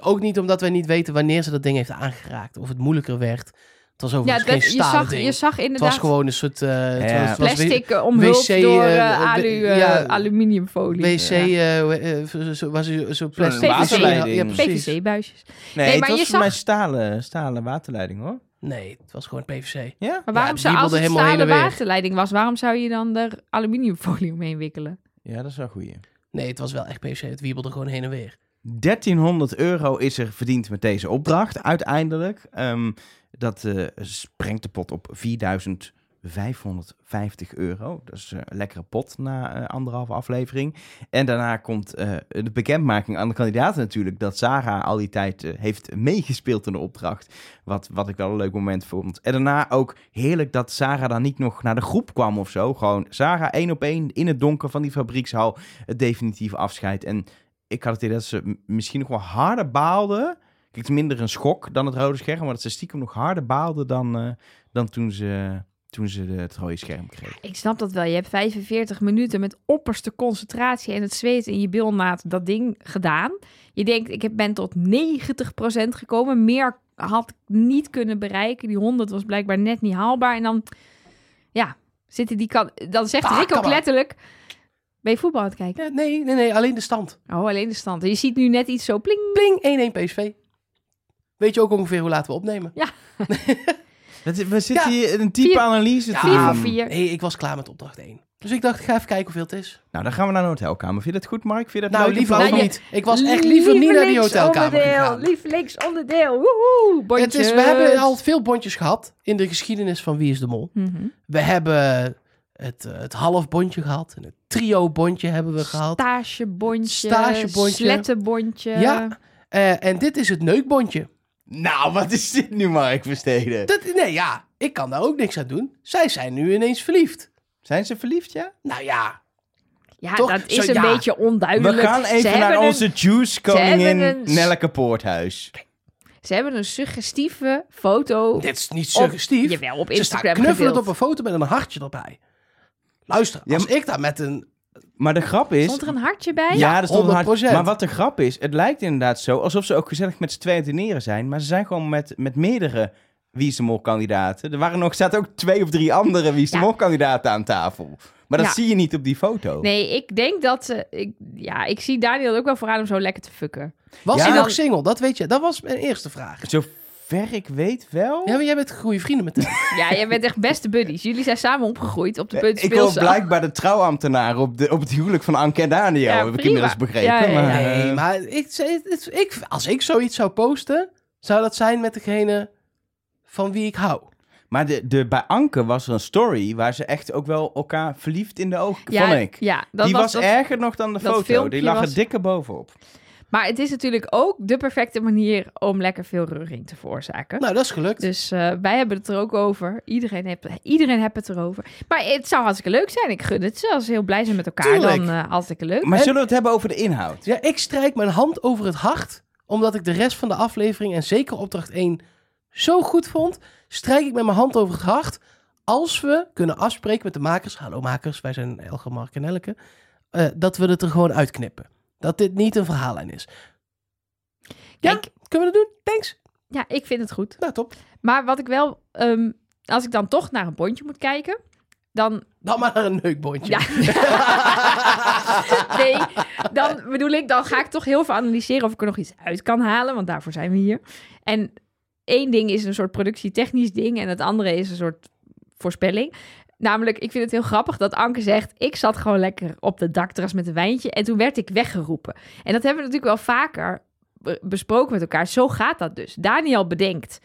Ook niet omdat wij niet weten wanneer ze dat ding heeft aangeraakt. Of het moeilijker werd. Het was Ja, overigens dat, geen je, zag, ding. je zag het was inderdaad gewoon een soort... eh, het Ja. was- het was plastic eh, omhuld wc, door eh, alu, ja, aluminiumfolie. wc, zo- zo- was zo, zo plastic. PVC. Ja. PVC-buisjes. Nee, Nee, het maar was je voor mij zag- stalen, stalen waterleiding hoor. Nee, het was gewoon PVC. Ja? Maar waarom zou, als het stalen waterleiding was, waarom zou je dan er aluminiumfolie omheen wikkelen? Ja, dat is wel goed. Nee, het was wel echt PVC. Het wiebelde gewoon heen en weer. 1300 euro is er verdiend met deze opdracht uiteindelijk. Ehm, dat eh, sprengt de pot op 4550 euro. Dat is eh, een lekkere pot na eh, anderhalve aflevering. En daarna komt eh, de bekendmaking aan de kandidaten natuurlijk... dat Sarah al die tijd heeft meegespeeld in de opdracht. Wat, wat ik wel een leuk moment vond. En daarna ook heerlijk dat Sarah dan niet nog naar de groep kwam of zo. Gewoon Sarah één op één in het donker van die fabriekshal... het definitieve afscheid. En ik had het idee dat ze misschien nog wel harder baalde. Kijk, het minder een schok dan het rode scherm, maar dat ze stiekem nog harder baalde dan, dan toen ze, toen ze de, het rode scherm kreeg. Ik snap dat wel. Je hebt 45 minuten met opperste concentratie en het zweet in je bilnaad dat ding gedaan. Je denkt, ik heb- ben tot 90% gekomen. Meer had ik niet kunnen bereiken. Die 100 was blijkbaar net niet haalbaar. En dan, ja, zitten die kan. Dan zegt Ah, Rick ook letterlijk. Ben je voetbal aan het kijken? Ja, nee, nee, nee. Alleen de stand. Oh, alleen de stand. Je ziet nu net iets zo pling. Pling, 1-1 PSV. Weet je ook ongeveer hoe laten we opnemen? Is- we zitten Ja. hier een diepe Vier- analyse te doen. vier. Nee, ik was klaar met opdracht 1. Dus ik dacht, ik ga even kijken hoeveel het is. Nou, dan gaan we naar een hotelkamer. Vind je dat goed, Mark? Vind je dat Nou, leuk in liever ook van- niet. Ik was echt liever niet naar die hotelkamer gegaan. Lievelingsonderdeel. Woehoe, Het bondjes. is, we hebben al veel bondjes gehad in de geschiedenis van Wie is de Mol. Mhm. We hebben het, eh, het halfbondje gehad. En het trio-bondje hebben we gehad. Stagebondje. Stagebondje. Slettenbondje. Ja. Eh, en dit is het neukbondje. Nou, wat is dit nu, Mark Versteden? Dat, nee, ja, ik kan daar ook niks aan doen. Zij zijn nu ineens verliefd. Zijn ze verliefd, ja? Nou ja, Ja, Toch? dat is Zo, een ja. beetje We onduidelijk. gaan Ze even naar hebben onze juice-koningin hebben een- Nelleke Poorthuis. Ze hebben een suggestieve foto. dit is niet op- suggestief. Jawel, op Ze staan Instagram knuffelend op een foto met een hartje erbij. Luister, Ja, als ik daar met een... Maar de grap is... Stond er een hartje bij? Ja, er stond een hart. 100%. Maar wat de grap is, het lijkt inderdaad zo alsof ze ook gezellig met z'n tweeën dineren zijn. Maar ze zijn gewoon met, met meerdere Wie is de Mol kandidaten. Er waren nog, zaten ook twee of drie andere Wie Ja. Kandidaten aan tafel. Maar dat Ja. zie je niet op die foto. Nee, ik denk dat ze... Ik, ja, ik zie Daniel ook wel vooraan om zo lekker te fucken. Was Ja. hij nog single? Dat weet je. Dat was mijn eerste vraag. Zover ik weet wel. Ja, maar jij bent goede vrienden met hem. Ja, jij bent echt beste buddies. Jullie zijn samen opgegroeid op de ik puntspeelzaal. hoor blijkbaar de trouwambtenaar op, de, op het huwelijk van Anke en Daniel. Ja, heb ik prima. inmiddels begrepen. Ja, ja, ja. maar, Nee, eh, maar ik, ik, ik, als ik zoiets zou posten, zou dat zijn met degene van wie ik hou. maar de, de, bij Anke was er een story waar ze echt ook wel elkaar verliefd in de ogen, ja, vond ik. Ja, dat die was, dat- erger nog dan de foto. Die lag was- er dikker bovenop. Maar het is natuurlijk ook de perfecte manier om lekker veel reuring te veroorzaken. Nou, dat is gelukt. Dus eh, wij hebben het er ook over. Iedereen heeft, iedereen heeft het erover. Maar het zou hartstikke leuk zijn. Ik gun het ze. Als ze heel blij zijn met elkaar, Tuurlijk. dan eh hartstikke leuk. Maar En- zullen we het hebben over de inhoud? Ja, ik strijk mijn hand over het hart, omdat ik de rest van de aflevering en zeker opdracht 1 zo goed vond. Strijk ik met mijn hand over het hart als we kunnen afspreken met de makers. Hallo makers, wij zijn Elger, Mark en Elke. eh, dat we het er gewoon uitknippen. Dat dit niet een verhaallijn is. Ja, Kijk, kunnen we dat doen? Thanks. ja, ik vind het goed. Nou, top. Maar wat ik wel... ehm, als ik dan toch naar een bondje moet kijken, dan... Dan maar naar een neukbondje. Ja. nee, dan bedoel ik, dan ga ik toch heel veel analyseren of ik er nog iets uit kan halen, want daarvoor zijn we hier. En één ding is een soort productietechnisch ding en het andere is een soort voorspelling. Namelijk, ik vind het heel grappig dat Anke zegt... ik zat gewoon lekker op de dakterras met een wijntje... en toen werd ik weggeroepen. En dat hebben we natuurlijk wel vaker be- besproken met elkaar. Zo gaat dat dus. Daniel bedenkt...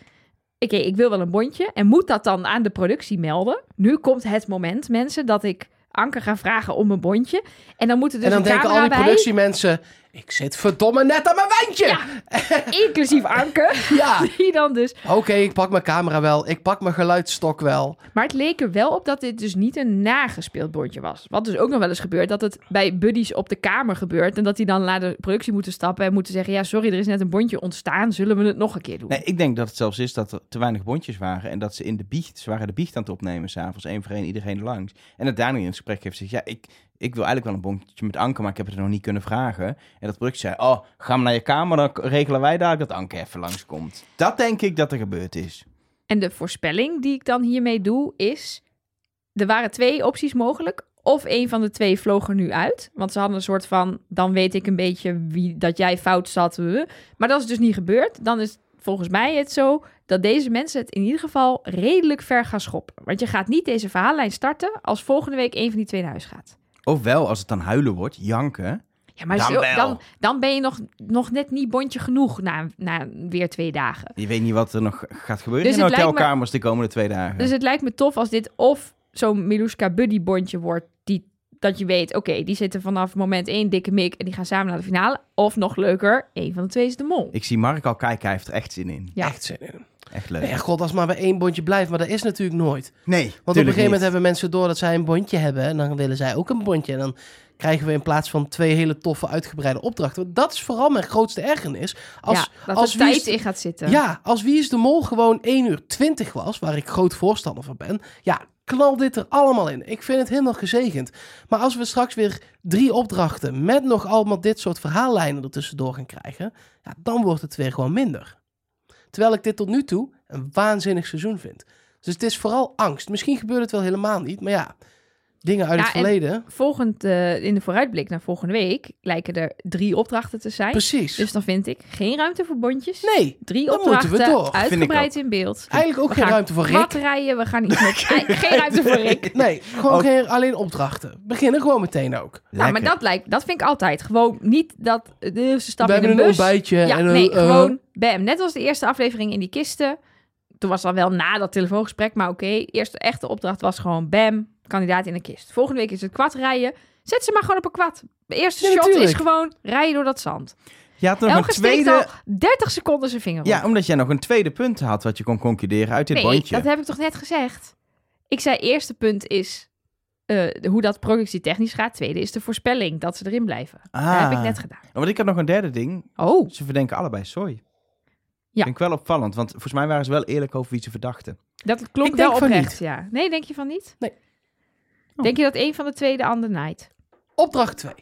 oké, ik wil wel een bondje... en moet dat dan aan de productie melden. Nu komt het moment, mensen, dat ik Anke ga vragen om een bondje. En dan moet er dus en dan denken al die productiemensen... Ik zit verdomme net aan mijn wijntje! Ja. inclusief Anke. Ja. Die dan dus Oké, ik pak mijn camera wel. Ik pak mijn geluidsstok wel. Maar het leek er wel op dat dit dus niet een nagespeeld bordje was. Wat dus ook nog wel eens gebeurt, dat het bij buddies op de kamer gebeurt. En dat die dan naar de productie moeten stappen en moeten zeggen... ja, sorry, er is net een bondje ontstaan, zullen we het nog een keer doen? Nee, ik denk dat het zelfs is dat er te weinig bondjes waren. En dat ze in de biecht, ze waren de biecht aan het opnemen s'avonds, één voor één, iedereen langs. En dat Daniel in het gesprek heeft gezegd, ja, ik, ik wil eigenlijk wel een bondje met Anke, maar ik heb het nog niet kunnen vragen. En dat productie zei, oh, ga maar naar je kamer, dan regelen wij daar dat Anke even langskomt. Dat denk ik dat er gebeurd is. En de voorspelling die ik dan hiermee doe is... er waren twee opties mogelijk. Of een van de twee vloog er nu uit. Want ze hadden een soort van... dan weet ik een beetje wie dat jij fout zat. eh. Maar dat is dus niet gebeurd. Dan is volgens mij het zo... dat deze mensen het in ieder geval redelijk ver gaan schoppen. Want je gaat niet deze verhaallijn starten... als volgende week een van die twee naar huis gaat. Ofwel, als het dan huilen wordt, janken. Ja, maar Dan zo- dan, dan ben je nog, nog net niet bondje genoeg na, na weer twee dagen. Je weet niet wat er nog gaat gebeuren Dus in het lijkt me- hotelkamers de komende twee dagen. Dus het lijkt me tof als dit of zo'n Miluska Buddy bondje wordt... Die, dat je weet, oké, die zitten vanaf moment één dikke mik... en die gaan samen naar de finale. Of nog leuker, één van de twee is de mol. Ik zie Mark al kijken, hij heeft er echt zin in. Ja. Echt zin in. Echt leuk. Nee, god, als maar bij één bondje blijft. Maar dat is natuurlijk nooit. Nee, Want op een gegeven moment niet. hebben mensen door dat zij een bondje hebben. En dan willen zij ook een bondje. En dan krijgen we in plaats van twee hele toffe uitgebreide opdrachten. Want Dat is vooral mijn grootste ergernis. Als, ja, dat als er wie tijd is- in gaat zitten. Ja, als Wie is de Mol gewoon 1 uur 20 was, waar ik groot voorstander van ben. Ja, knal dit er allemaal in. Ik vind het helemaal gezegend. Maar als we straks weer drie opdrachten met nog allemaal dit soort verhaallijnen ertussendoor gaan krijgen, ja, dan wordt het weer gewoon minder. Terwijl ik dit tot nu toe een waanzinnig seizoen vind. Dus het is vooral angst. Misschien gebeurt het wel helemaal niet, maar ja, dingen uit Ja, het en- verleden. Volgend, eh, in de vooruitblik naar volgende week... lijken er drie opdrachten te zijn. Precies. Dus dan vind ik geen ruimte voor bondjes. nee, Drie dan moeten opdrachten, we door. uitgebreid in beeld. eigenlijk ook We geen gaan ruimte voor Rick. Wat rijden, we gaan iets met... Geen ruimte voor Rick. Nee, gewoon Ook- geen, alleen opdrachten. Beginnen gewoon meteen ook. Nou, maar dat, lijkt, dat vind ik altijd. Gewoon niet dat de eerste stap we in hebben de een bus. ontbijtje. Ja, en, nee, eh, gewoon bam. Net als de eerste aflevering in die kisten. Toen was dan wel na dat telefoongesprek, maar oké. Eerste echte opdracht was gewoon bam, kandidaat in een kist. Volgende week is het kwad rijden. Zet ze maar gewoon op een kwad. De eerste Ja, shot natuurlijk. is gewoon rijden door dat zand. Je had nog Elke een steekt tweede... al 30 seconden zijn vinger op. Ja, omdat jij nog een tweede punt had wat je kon concluderen uit dit nee, bondje. dat heb ik toch net gezegd. Ik zei eerste punt is eh, hoe dat productietechnisch gaat. Tweede is de voorspelling dat ze erin blijven. Dat heb ik Ah. net gedaan. Want ik had nog een derde ding. Oh, Ze verdenken allebei soy. Ja. Vind ik wel opvallend, want volgens mij waren ze wel eerlijk over wie ze verdachten. dat klonk Ik wel oprecht, niet. ja. Nee, denk je van niet? Nee. Oh. Denk je dat een van de twee de ander naait? Opdracht 2.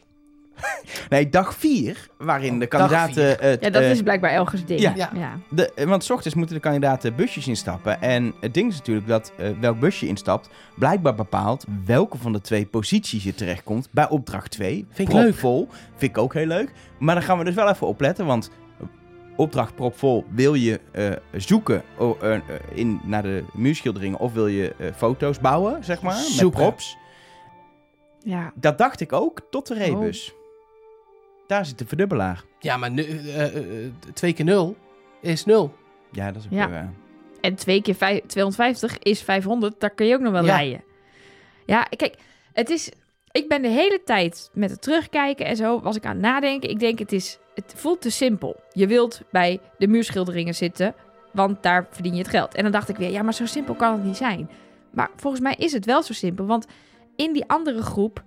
Nee, dag vier, waarin de dag kandidaten... Ja, dat eh, is blijkbaar Elgers ding. ja. Ja. Ja. de, eh, want s ochtends moeten de kandidaten busjes instappen. En het ding is natuurlijk dat eh, welk busje je instapt... blijkbaar bepaalt welke van de twee posities je terechtkomt bij opdracht 2. Vind ik leuk. Propvol. Vind ik ook heel leuk. Maar dan gaan we dus wel even opletten, want... Opdracht propvol, wil je eh, zoeken oh, in, naar de muurschilderingen of wil je eh, foto's bouwen, zeg maar, met Zoeken. props? Ja. Dat dacht ik ook, tot de Oh. rebus. Daar zit de verdubbelaar. Ja, maar nu, eh, eh, eh, 2 keer 0 is 0. Ja, dat is ook Ja. weer waar. En twee keer vijf- 250 is 500. Daar kun je ook nog wel Ja. rijden. Ja, kijk, het is... Ik ben de hele tijd met het terugkijken en zo was ik aan het nadenken. Ik denk, het, is, het voelt te simpel. Je wilt bij de muurschilderingen zitten, want daar verdien je het geld. En dan dacht ik weer, ja, maar zo simpel kan het niet zijn. Maar volgens mij is het wel zo simpel, want in die andere groep...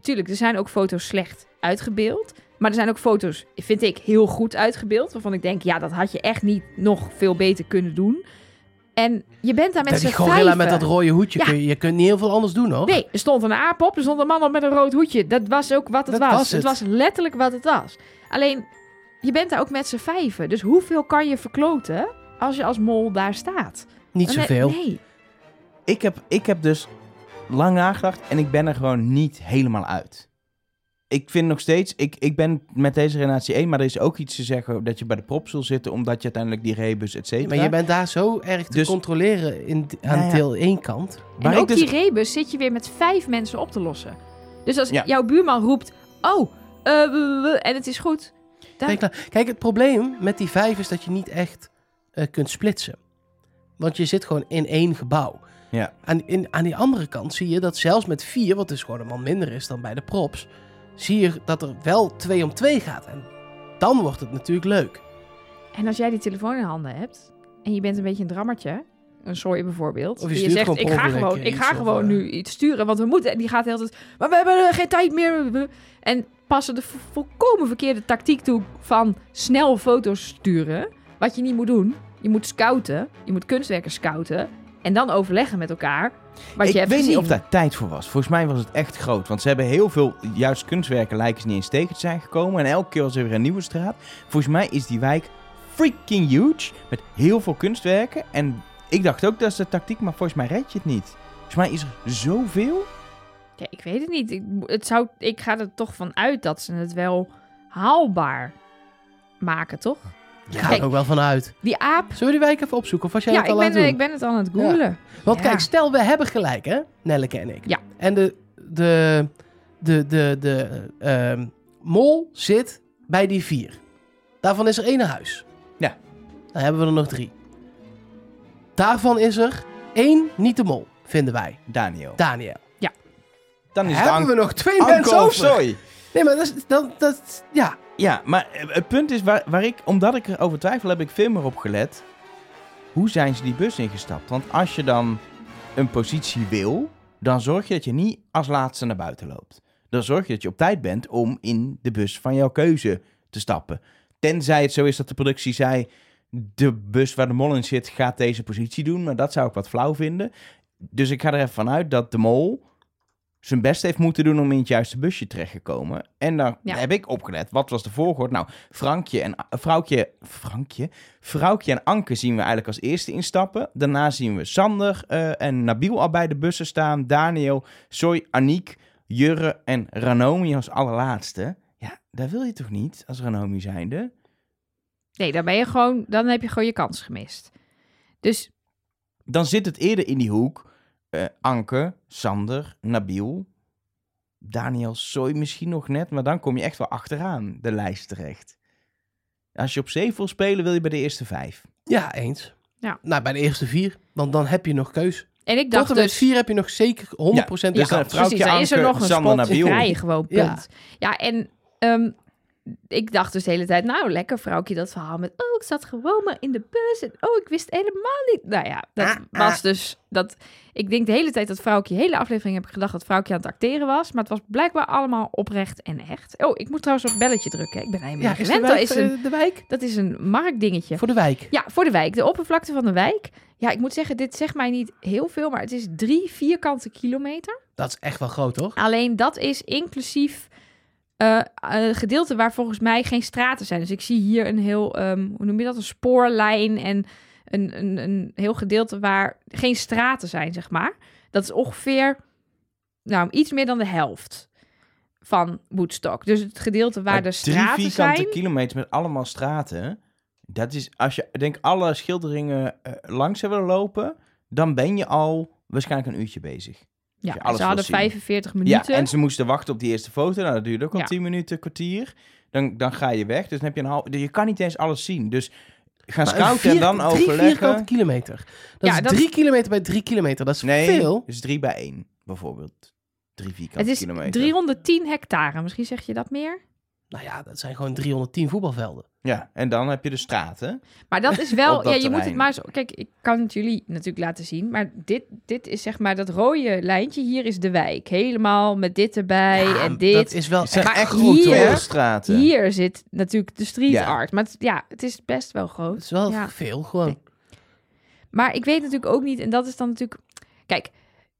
Tuurlijk, er zijn ook foto's slecht uitgebeeld. Maar er zijn ook foto's, vind ik, heel goed uitgebeeld. Waarvan ik denk, ja, dat had je echt niet nog veel beter kunnen doen. En je bent daar met z'n die gorilla vijven. met dat rode hoedje. Ja. Kun je, je kunt niet heel veel anders doen, hoor. Nee, er stond een aap op, er stond een man op met een rood hoedje. Dat was ook wat het Dat was. was het. het. was letterlijk wat het was. Alleen, je bent daar ook met z'n vijven. Dus hoeveel kan je verkloten als je als mol daar staat? Niet zoveel. Nee. Ik heb, ik heb dus lang nagedacht en ik ben er gewoon niet helemaal uit. ik vind nog steeds, ik, ik ben met deze relatie één, maar er is ook iets te zeggen dat je bij de prop zult zitten, omdat je uiteindelijk die rebus, et cetera. Maar je bent daar zo erg te Dus- controleren in, aan Nou ja. deel 1 kant. Waar en ik ook dus- die rebus zit je weer met vijf mensen op te lossen. Dus als Ja. jouw buurman roept, oh, eh, w- w- en het is goed. Dan, Ben je klaar? Kijk, het probleem met die vijf is dat je niet echt eh, kunt splitsen. Want je zit gewoon in één gebouw. Ja. Aan, in, aan die andere kant zie je dat zelfs met vier, wat dus gewoon een man minder is dan bij de props, zie je dat er wel twee om twee gaat. En dan wordt het natuurlijk leuk. En als jij die telefoon in handen hebt en je bent een beetje een drammertje, een sooi bijvoorbeeld, Of je zegt ik ga gewoon, ik ga of, gewoon eh, nu iets sturen, want we moeten. En die gaat de hele tijd, maar we hebben geen tijd meer. En passen de vo- volkomen verkeerde tactiek toe van snel foto's sturen, wat je niet moet doen. Je moet scouten, je moet kunstwerken scouten en dan overleggen met elkaar wat ik je hebt weet niet of daar tijd voor was. Volgens mij was het echt groot. Want ze hebben heel veel, juist kunstwerken lijken ze niet eens tegen te zijn gekomen. En elke keer was er weer een nieuwe straat. Volgens mij is die wijk freaking huge. Met heel veel kunstwerken. En ik dacht ook dat is de tactiek, maar volgens mij red je het niet. Volgens mij is er zoveel. Ja, ik weet het niet. Ik, het zou, ik ga er toch van uit dat ze het wel haalbaar maken, toch? Ja, Kijk. ook wel vanuit. Die aap. Zullen we die wijk even opzoeken? Of was jij Ja, het ik al aan ben, het doen? ik ben het al aan het googlen. Want Ja. kijk, stel we hebben gelijk, hè? Nelleke en ik. Ja. En de, de, de, de, de ehm, mol zit bij die vier. Daarvan is er één huis. Ja. Dan hebben we er nog drie. Daarvan is er één niet de mol, vinden wij. Daniel. Daniel. Dan is het hebben we nog twee mensen over. Zoe. Nee, maar dat. Dat, ja. Ja, maar eh, het punt is, waar, waar ik, omdat ik erover twijfel, heb ik veel meer op gelet. Hoe zijn ze die bus ingestapt? Want als je dan een positie wil, dan zorg je dat je niet als laatste naar buiten loopt. Dan zorg je dat je op tijd bent om in de bus van jouw keuze te stappen. Tenzij het zo is dat de productie zei, de bus waar de mol in zit gaat deze positie doen. Maar dat zou ik wat flauw vinden. Dus ik ga er even vanuit dat de mol zijn best heeft moeten doen om in het juiste busje terechtgekomen. En dan Ja. heb ik opgelet. Wat was de volgorde? Nou, Frankje en vrouwtje, Frankje, vrouwtje en Anke zien we eigenlijk als eerste instappen. Daarna zien we Sander eh, en Nabil al bij de bussen staan. Daniel, Soy, Aniek, Jurre en Ranomi als allerlaatste. Ja, daar wil je toch niet als Ranomi zijnde? Nee, dan ben je gewoon, dan heb je gewoon je kans gemist. Dus Dan zit het eerder in die hoek. Eh, Anke, Sander, Nabil, Daniel, Soy misschien nog net. Maar dan kom je echt wel achteraan de lijst terecht. Als je op zeven wil spelen, wil je bij de eerste vijf. Ja, eens. Ja. Nou, bij de eerste vier. Want dan heb je nog keus. en ik Tot dacht en met dus, vier heb je nog zeker 100% Ja, dus kans. dan- precies, dan is er Anke, nog een Sander, spot, Nabil. gewoon, Ja. punt. Ja, en ehm, ik dacht dus de hele tijd, nou, lekker vrouwtje, dat verhaal met, oh, ik zat gewoon maar in de bus en oh, ik wist helemaal niet. Nou ja, dat Ah, was dus, dat, ik denk de hele tijd dat vrouwtje, hele aflevering heb ik gedacht dat vrouwtje aan het acteren was, maar het was blijkbaar allemaal oprecht en echt. Oh, ik moet trouwens op belletje drukken, ik ben helemaal Ja, niet is de gewend. Dat wijk, is een, eh, de wijk? dat is een marktdingetje. Voor de wijk. Ja, voor de wijk. De oppervlakte van de wijk. Ja, ik moet zeggen, dit zegt mij niet heel veel, maar het is drie vierkante kilometer. Dat is echt wel groot, toch? Alleen dat is inclusief eh, een gedeelte waar volgens mij geen straten zijn. Dus ik zie hier een heel, ehm, hoe noem je dat, een spoorlijn en een, een, een heel gedeelte waar geen straten zijn, zeg maar. Dat is ongeveer, nou, iets meer dan de helft van Woodstock. Dus het gedeelte waar Maar de drie straten vierkante zijn... kilometer met allemaal straten. Dat is, als je denk alle schilderingen eh, langs hebben lopen, dan ben je al waarschijnlijk een uurtje bezig. Ja, ze hadden wil zien. 45 minuten. Ja, en ze moesten wachten op die eerste foto. Nou, dat duurde ook al Ja. 10 minuten, kwartier. Dan, dan ga je weg. Dus dan heb je een half. Je kan niet eens alles zien. Dus gaan Maar scouten en dan Drie overleggen. vierkante kilometer. Dat Ja, is dat- drie kilometer bij drie kilometer. Dat is Nee, veel. dus drie bij één, bijvoorbeeld. Drie vierkante Het is kilometer. 310 hectare. Misschien zeg je dat meer. Nou ja, dat zijn gewoon 310 voetbalvelden. Ja, en dan heb je de straten. Maar dat is wel... dat ja, je moet het maar zo... Kijk, ik kan het jullie natuurlijk laten zien. Maar dit, dit is zeg maar... Dat rode lijntje hier is de wijk. Helemaal met dit erbij Ja, en dit. Dat is wel Het zijn Maar echt hier- grote straten. Hier zit natuurlijk de street Ja. art. Maar het, ja, het is best wel Het groot. is wel Ja. veel gewoon. Maar ik weet natuurlijk ook niet... En dat is dan natuurlijk... Kijk,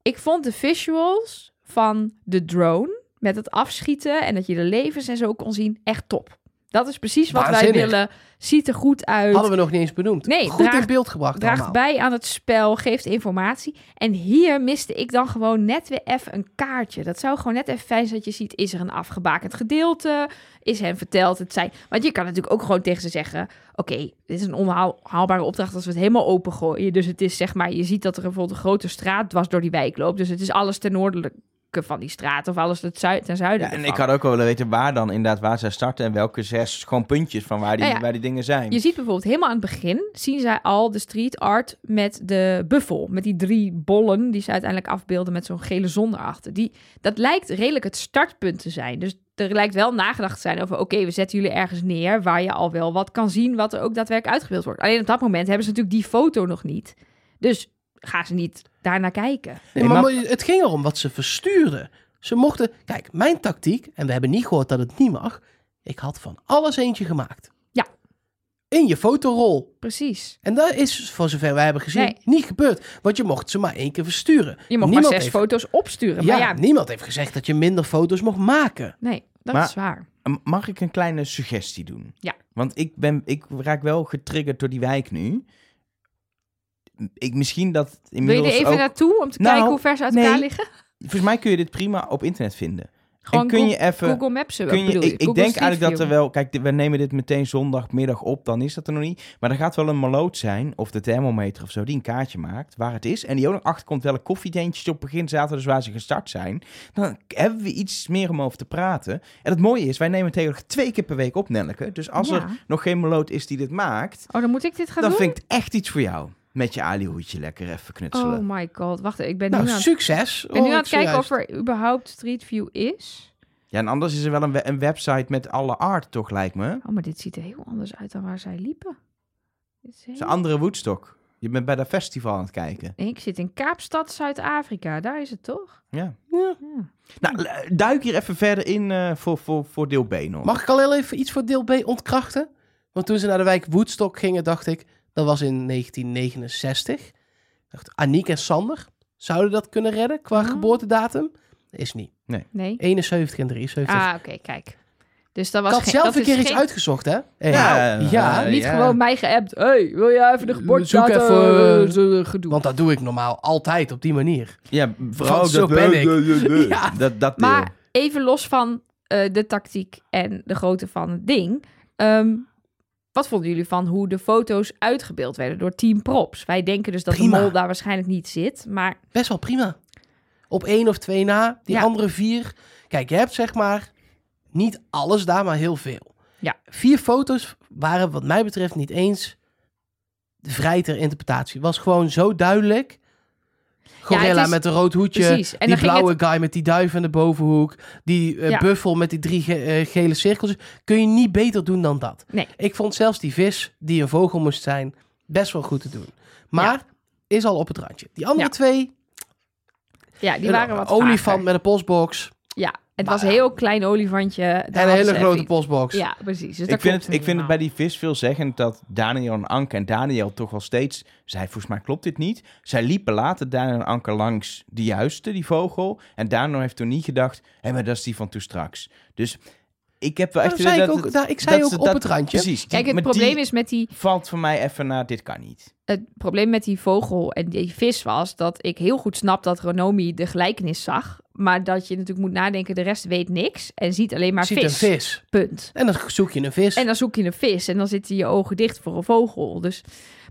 ik vond de visuals van de drone... Met het afschieten en dat je de levens en zo kon zien... Echt top. Dat is precies wat wij willen. Ziet er goed uit. Hadden we nog niet eens benoemd. Nee, Goed in beeld gebracht draagt allemaal. bij aan het spel, geeft informatie. En hier miste ik dan gewoon net weer even een kaartje. Dat zou gewoon net even fijn zijn dat je ziet, is er een afgebakend gedeelte? Is hen verteld het zijn? Want je kan natuurlijk ook gewoon tegen ze zeggen, oké, dit is een onhaalbare opdracht als we het helemaal opengooien. Dus het is zeg maar, je ziet dat er bijvoorbeeld een grote straat dwars door die wijk loopt. Dus het is alles ten noordelijke van die straat of alles ten, zuid, ten zuiden Ja, en ervan. ik had ook wel willen weten waar dan inderdaad waar zij starten en welke zes gewoon puntjes van waar die, Nou ja, waar die dingen zijn. Je ziet bijvoorbeeld helemaal aan het begin zien zij al de street art met de buffel. Met die drie bollen die ze uiteindelijk afbeelden met zo'n gele zon erachter. Die, dat lijkt redelijk het startpunt te zijn. Dus er lijkt wel nagedacht te zijn over... oké, we zetten jullie ergens neer waar je al wel wat kan zien... wat er ook daadwerkelijk uitgebeeld wordt. Alleen op dat moment hebben ze natuurlijk die foto nog niet. Dus gaan ze niet daarnaar kijken. Nee, maar, het ging erom wat ze verstuurden. Ze mochten... Kijk, mijn tactiek, en we hebben niet gehoord dat het niet mag. Ik had van alles eentje gemaakt. Ja. In je fotorol. Precies. En dat is, voor zover wij hebben gezien, Nee. niet gebeurd. Want je mocht ze maar één keer versturen. Je Niemand maar zes heeft- foto's opsturen. Ja, Maar ja, niemand heeft gezegd dat je minder foto's mocht maken. nee, dat Maar- is waar. Mag ik een kleine suggestie doen? Ja. Want ik, ben, ik raak wel getriggerd door die wijk nu. Ik, misschien dat Wil je inmiddels er even ook... naartoe om te Nou, kijken hoe ver ze uit nee. elkaar liggen? Volgens mij kun je dit prima op internet vinden. Gewoon en kun Google- je even... Google Maps, Kun je, bedoel ik, denk Street eigenlijk dat er wel... Kijk, we nemen dit meteen zondagmiddag op, dan is dat er nog niet. Maar er gaat wel een maloot zijn, of de thermometer of zo, die een kaartje maakt waar het is. En die ook nog achterkomt welke koffietentjes op begin zaten, dus waar ze gestart zijn. Dan hebben we iets meer om over te praten. En het mooie is, wij nemen tegenwoordig twee keer per week op, Nelleke. Dus als Ja. er nog geen maloot is die dit maakt, Oh, dan moet ik dit gaan dan doen? vind ik echt iets voor jou. Met je alihoedje lekker even knutselen. Oh my god, wacht, ik ben Nou, nu aan, succes. ik ben nu aan ik het kijken zojuist. of er überhaupt Street View is. Ja, en anders is er wel een, we- een website met alle art, toch, lijkt me. Oh, maar dit ziet er heel anders uit dan waar zij liepen. Is Het is heel- een andere Woodstock. Je bent bij dat festival aan het kijken. Ik zit in Kaapstad, Zuid-Afrika. Daar is het toch? Ja. Ja. Ja. Nou, duik hier even verder in eh, voor, voor, voor deel B nog. Mag ik al heel even iets voor deel B ontkrachten? Want toen ze naar de wijk Woodstock gingen, dacht ik, dat was in 1969. Ik dacht, Aniek en Sander, zouden dat kunnen redden qua Oh. geboortedatum? Is niet. Nee? 71 en 73. Ah, oké, kijk. Dus dat was ik had geen- zelf dat een keer iets geen- uitgezocht, hè? Hey, Ja, ja, eh, Niet ja. gewoon mij geappt. hey, wil jij even de Zoek geboortedatum? even, eh, zo, gedoe. want dat doe ik normaal altijd op die manier. Ja, vooral Want zo dat, ben ik. Ja. Dat, dat. Maar even los van eh, de tactiek en de grootte van het ding. ehm, wat vonden jullie van hoe de foto's uitgebeeld werden door Team Props? Wij denken dus dat Prima. de mol daar waarschijnlijk niet zit. Maar Best wel prima. Op één of twee na, die Ja. andere vier. Kijk, je hebt zeg maar niet alles daar, maar heel veel. Ja. Vier foto's waren wat mij betreft niet eens vrij ter interpretatie. Was gewoon zo duidelijk. Gorilla is- met een rood hoedje. precies. En die blauwe het- guy met die duif in de bovenhoek. Die eh, Ja. buffel met die drie ge- eh, gele cirkels. Kun je niet beter doen dan dat. Nee. Ik vond zelfs die vis, die een vogel moest zijn, best wel goed te doen. Maar is al op het randje. Die andere Ja. twee, ja, die waren wat olifant met een postbox Ja, het Maar was een heel klein olifantje. Daar en een hele grote even- postbox. Ja, precies. Dus ik vind, het, ik vind het bij die vis veelzeggend dat Daniel en Anke... En Daniel toch wel steeds zei, volgens mij klopt dit niet. Zij liepen later Daniel en Anke langs de juiste, die vogel. En Daniel heeft toen niet gedacht... Hé, maar dat is die van toen straks. Dus ik heb wel echt... Dat zei ik dat ook, het- daar- ik zei dat ook op dat- het randje. Precies. Kijk, het probleem is met die valt voor mij even naar... Dit kan niet. het probleem met die vogel en die vis was dat ik heel goed snap dat Renomi de gelijkenis zag. Maar dat je natuurlijk moet nadenken, de rest weet niks en ziet alleen maar ziet vis. een vis. Punt. En dan zoek je een vis. En dan zoek je een vis en dan zitten je ogen dicht voor een vogel. Dus,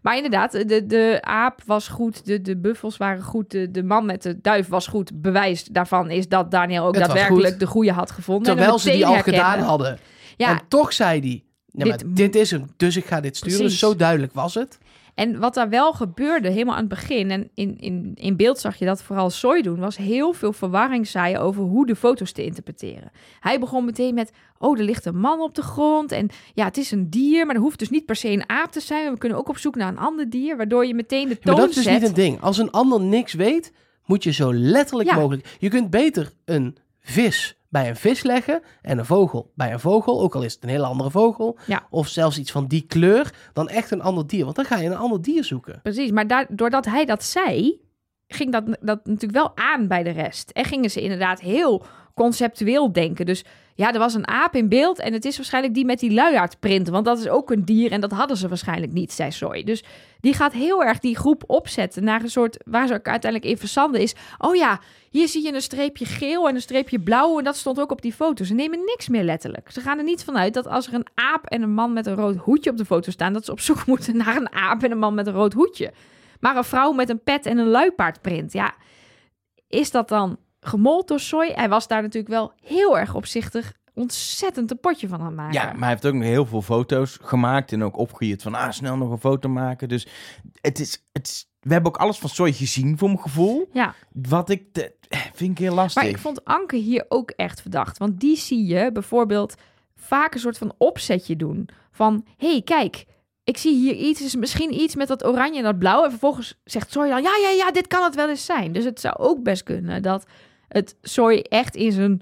maar inderdaad, de, de aap was goed, de, de buffels waren goed, de, de man met de duif was goed. Bewijs daarvan is dat Daniel ook Het daadwerkelijk de goede had gevonden. en terwijl ze die al gedaan hadden. Ja, En toch zei hij, nee, Dit- dit is hem, dus ik ga dit sturen. Precies. Zo duidelijk was het. En wat daar wel gebeurde, helemaal aan het begin, en in, in, in beeld zag je dat vooral Soy doen, was heel veel verwarring zaaien over hoe de foto's te interpreteren. Hij begon meteen met, oh, er ligt een man op de grond en ja, het is een dier, maar er hoeft dus niet per se een aap te zijn. We kunnen ook op zoek naar een ander dier, waardoor je meteen de Ja, maar toon dat is dus niet een ding. Als een ander niks weet, moet je zo letterlijk Ja. mogelijk... Je kunt beter een vis bij een vis leggen en een vogel bij een vogel, ook al is het een hele andere vogel, Ja. of zelfs iets van die kleur, dan echt een ander dier. Want dan ga je een ander dier zoeken. Precies, maar daar, doordat hij dat zei, ging dat, dat natuurlijk wel aan bij de rest. En gingen ze inderdaad heel conceptueel denken. Dus ja, er was een aap in beeld en het is waarschijnlijk die met die luiaardprint. Want dat is ook een dier en dat hadden ze waarschijnlijk niet, zei Soy. Dus die gaat heel erg die groep opzetten naar een soort... waar ze ook uiteindelijk in verzanden is... oh ja, hier zie je een streepje geel en een streepje blauw... en dat stond ook op die foto. Ze nemen niks meer letterlijk. Ze gaan er niet vanuit dat als er een aap en een man met een rood hoedje op de foto staan... dat ze op zoek moeten naar een aap en een man met een rood hoedje. Maar een vrouw met een pet en een luipaardprint, ja... is dat dan gemold door Soy? Hij was daar natuurlijk wel heel erg opzichtig ontzettend een potje van aan maken. Ja, maar hij heeft ook nog heel veel foto's gemaakt en ook opgejierd van, ah, snel nog een foto maken. Dus het is, het is, we hebben ook alles van Soy gezien, voor mijn gevoel. Ja. Wat ik, de, vind ik heel lastig. Maar ik vond Anke hier ook echt verdacht. Want die zie je bijvoorbeeld vaak een soort van opzetje doen. Van, hé, hey, kijk, ik zie hier iets, is misschien iets met dat oranje en dat blauw. En vervolgens zegt Soy dan, ja, ja, ja, dit kan het wel eens zijn. Dus het zou ook best kunnen dat het Soy echt in zijn,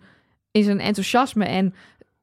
in zijn enthousiasme en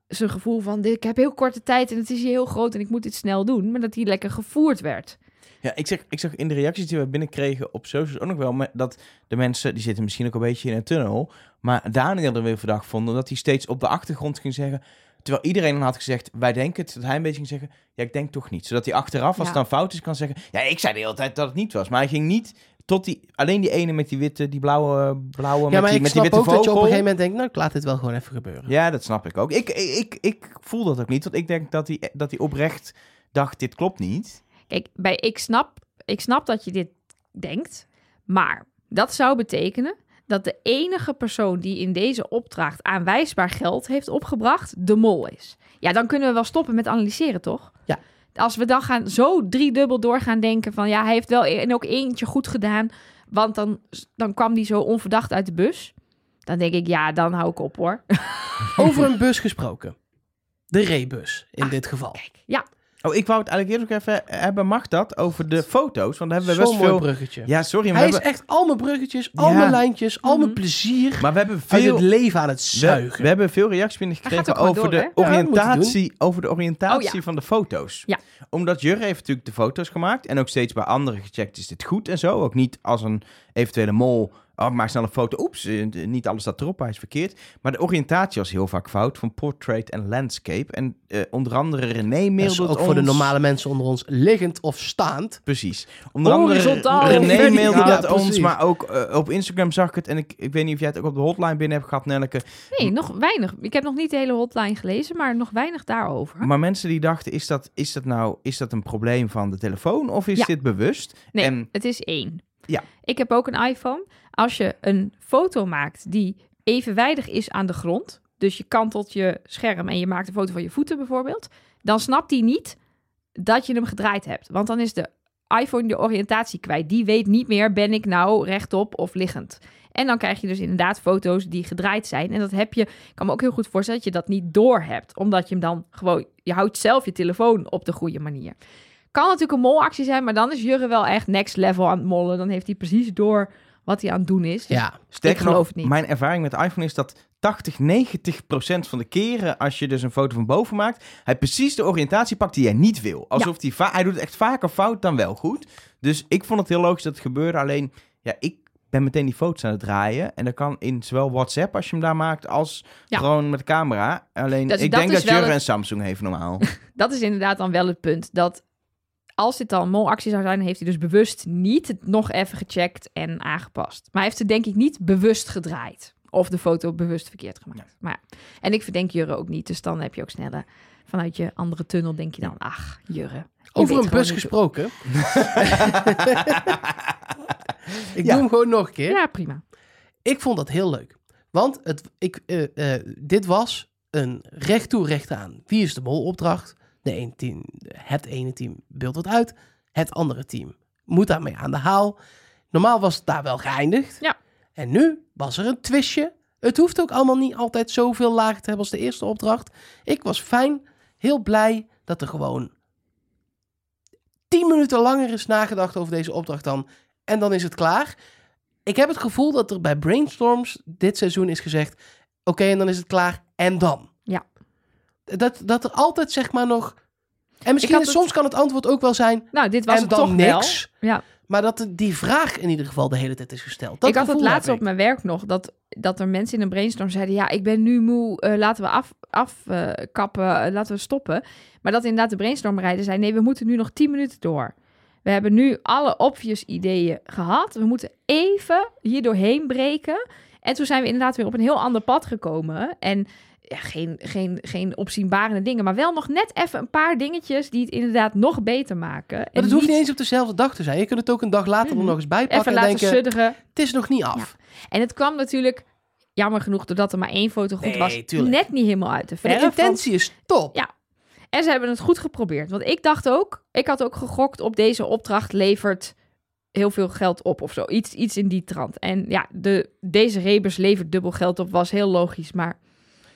zijn gevoel van, ik heb heel korte tijd en het is hier heel groot en ik moet dit snel doen. Maar dat hij lekker gevoerd werd. Ja, ik, zeg, ik zag in de reacties die we binnenkregen op socials ook nog wel dat de mensen, die zitten misschien ook een beetje in een tunnel, maar Daniel er weer verdacht vonden dat hij steeds op de achtergrond ging zeggen, terwijl iedereen dan had gezegd, wij denken het, dat hij een beetje ging zeggen, ja, ik denk toch niet. Zodat hij achteraf, als Ja. het dan fout is, kan zeggen, ja, ik zei de hele tijd dat het niet was, maar hij ging niet tot die, alleen die ene met die witte, die blauwe, blauwe Ja, met, maar die, ik met die snap witte ook dat je op een vogel. gegeven moment denkt, nou, ik laat dit wel gewoon even gebeuren. Ja, dat snap ik ook. Ik, ik, ik, ik voel dat ook niet, want ik denk dat hij, dat hij oprecht dacht, dit klopt niet. Kijk, bij ik snap, ik snap dat je dit denkt, maar dat zou betekenen dat de enige persoon die in deze opdracht aanwijsbaar geld heeft opgebracht, de mol is. Ja, dan kunnen we wel stoppen met analyseren, toch? Ja. Als we dan gaan zo driedubbel door gaan denken van ja, hij heeft wel en ook eentje goed gedaan, want dan, dan kwam die zo onverdacht uit de bus. Dan denk ik, ja, dan hou ik op hoor. Over een bus gesproken. De rebus, in dit geval. Ja, Oh, ik wou het eigenlijk eerst ook even hebben, mag dat, over de foto's, want daar hebben we Zo'n best mooi veel... bruggetje. Ja, sorry, maar Hij we is hebben, echt al mijn bruggetjes, al Ja. mijn lijntjes, al mijn Mhm. plezier maar we hebben uit veel... het leven aan het zuigen. we hebben veel reacties gaat binnengekregen gewoon over, door, de hè? Ja, dat moet hij oriëntatie, over de oriëntatie Oh, ja. van de foto's. Ja. Omdat Jurre heeft natuurlijk de foto's gemaakt en ook steeds bij anderen gecheckt, is dit goed en zo. Ook niet als een eventuele mol, oh, ik maak snel een foto, oeps, eh, niet alles staat erop, hij is verkeerd. Maar de oriëntatie was heel vaak fout, van portrait en landscape. En eh, onder andere René Dat mailde ook voor de normale mensen onder ons liggend of staand. Precies. Onder andere. René Ja, mailde dat ons, maar ook eh, op Instagram zag ik het. En ik, ik weet niet of jij het ook op de hotline binnen hebt gehad, Nelleke. nee, nog weinig. Ik heb nog niet de hele hotline gelezen, maar nog weinig daarover. Maar mensen die dachten, is dat, is dat nou is dat een probleem van de telefoon of is Ja. dit bewust? Nee, En het is één. Ja. Ik heb ook een iPhone. Als je een foto maakt die evenwijdig is aan de grond, dus je kantelt je scherm en je maakt een foto van je voeten bijvoorbeeld, dan snapt hij niet dat je hem gedraaid hebt. Want dan is de iPhone de oriëntatie kwijt. Die weet niet meer, ben ik nou rechtop of liggend? En dan krijg je dus inderdaad foto's die gedraaid zijn. En dat heb je, ik kan me ook heel goed voorstellen dat je dat niet door hebt. Omdat je hem dan gewoon, je houdt zelf je telefoon op de goede manier. Kan natuurlijk een molactie zijn, maar dan is Jurre wel echt next level aan het mollen. Dan heeft hij precies door wat hij aan het doen is. Dus Ja, sterker Ik geloof het niet. mijn ervaring met de iPhone is dat 80, 90 procent van de keren als je dus een foto van boven maakt, hij precies de oriëntatie pakt die jij niet wil. Alsof hij, va- hij doet het echt vaker fout dan wel goed. Dus ik vond het heel logisch dat het gebeurde. Alleen, ja, ik ben meteen die foto's aan het draaien. En dat kan in zowel WhatsApp als je hem daar maakt, als Ja. gewoon met de camera. Alleen, Dus ik dat denk dat het- en Samsung heeft normaal. Dat is inderdaad dan wel het punt. Dat als dit dan molactie zou zijn, heeft hij dus bewust niet het nog even gecheckt en aangepast. Maar hij heeft het denk ik niet bewust gedraaid. Of de foto bewust verkeerd gemaakt. Maar ja. En ik verdenk Jurre ook niet. Dus dan heb je ook sneller vanuit je andere tunnel denk je dan, ach, Jurre. over een bus gesproken. ik Ja. doe hem gewoon nog een keer. Ja, prima. Ik vond dat heel leuk. Want het, ik, eh, eh, dit was een recht toe, recht aan. Wie is de mol opdracht? De ene team, het ene team beeldt het uit. Het andere team moet daarmee aan de haal. Normaal was het daar wel geëindigd. Ja. En nu was er een twistje. Het hoeft ook allemaal niet altijd zoveel lager te hebben als de eerste opdracht. Ik was fijn, heel blij dat er gewoon tien minuten langer is nagedacht over deze opdracht dan. En dan is het klaar. Ik heb het gevoel dat er bij brainstorms dit seizoen is gezegd: oké, en dan is het klaar. En dan? Dat, dat er altijd zeg maar nog. En misschien het- soms kan het antwoord ook wel zijn. Nou, dit was en het dan toch niks. wel. Ja. Maar dat die vraag in ieder geval de hele tijd is gesteld. Dat ik had het laatst op mijn werk nog, dat, dat er mensen in een brainstorm zeiden... ja, ik ben nu moe, eh, laten we afkappen, af, kappen, eh, laten we stoppen. Maar dat inderdaad de brainstormrijder zei... nee, we moeten nu nog 10 minuten door. We hebben nu alle obvious ideeën gehad. We moeten even hier doorheen breken. En toen zijn we inderdaad weer op een heel ander pad gekomen. En ja, geen, geen, geen opzienbarende dingen, maar wel nog net even een paar dingetjes... die het inderdaad nog beter maken. Maar het hoeft niet eens op dezelfde dag te zijn. Je kunt het ook een dag later er Mhm. nog eens bijpakken even en laten denken, sudderen. het is nog niet af. En het kwam natuurlijk, jammer genoeg, doordat er maar één foto goed Nee, was, tuurlijk. net niet helemaal uit de de verf. want- intentie is top. Ja. En ze hebben het goed geprobeerd. Want ik dacht ook, ik had ook gegokt op deze opdracht levert heel veel geld op of zo. Iets, iets in die trant. En ja, de, deze rebus levert dubbel geld op, was heel logisch. Maar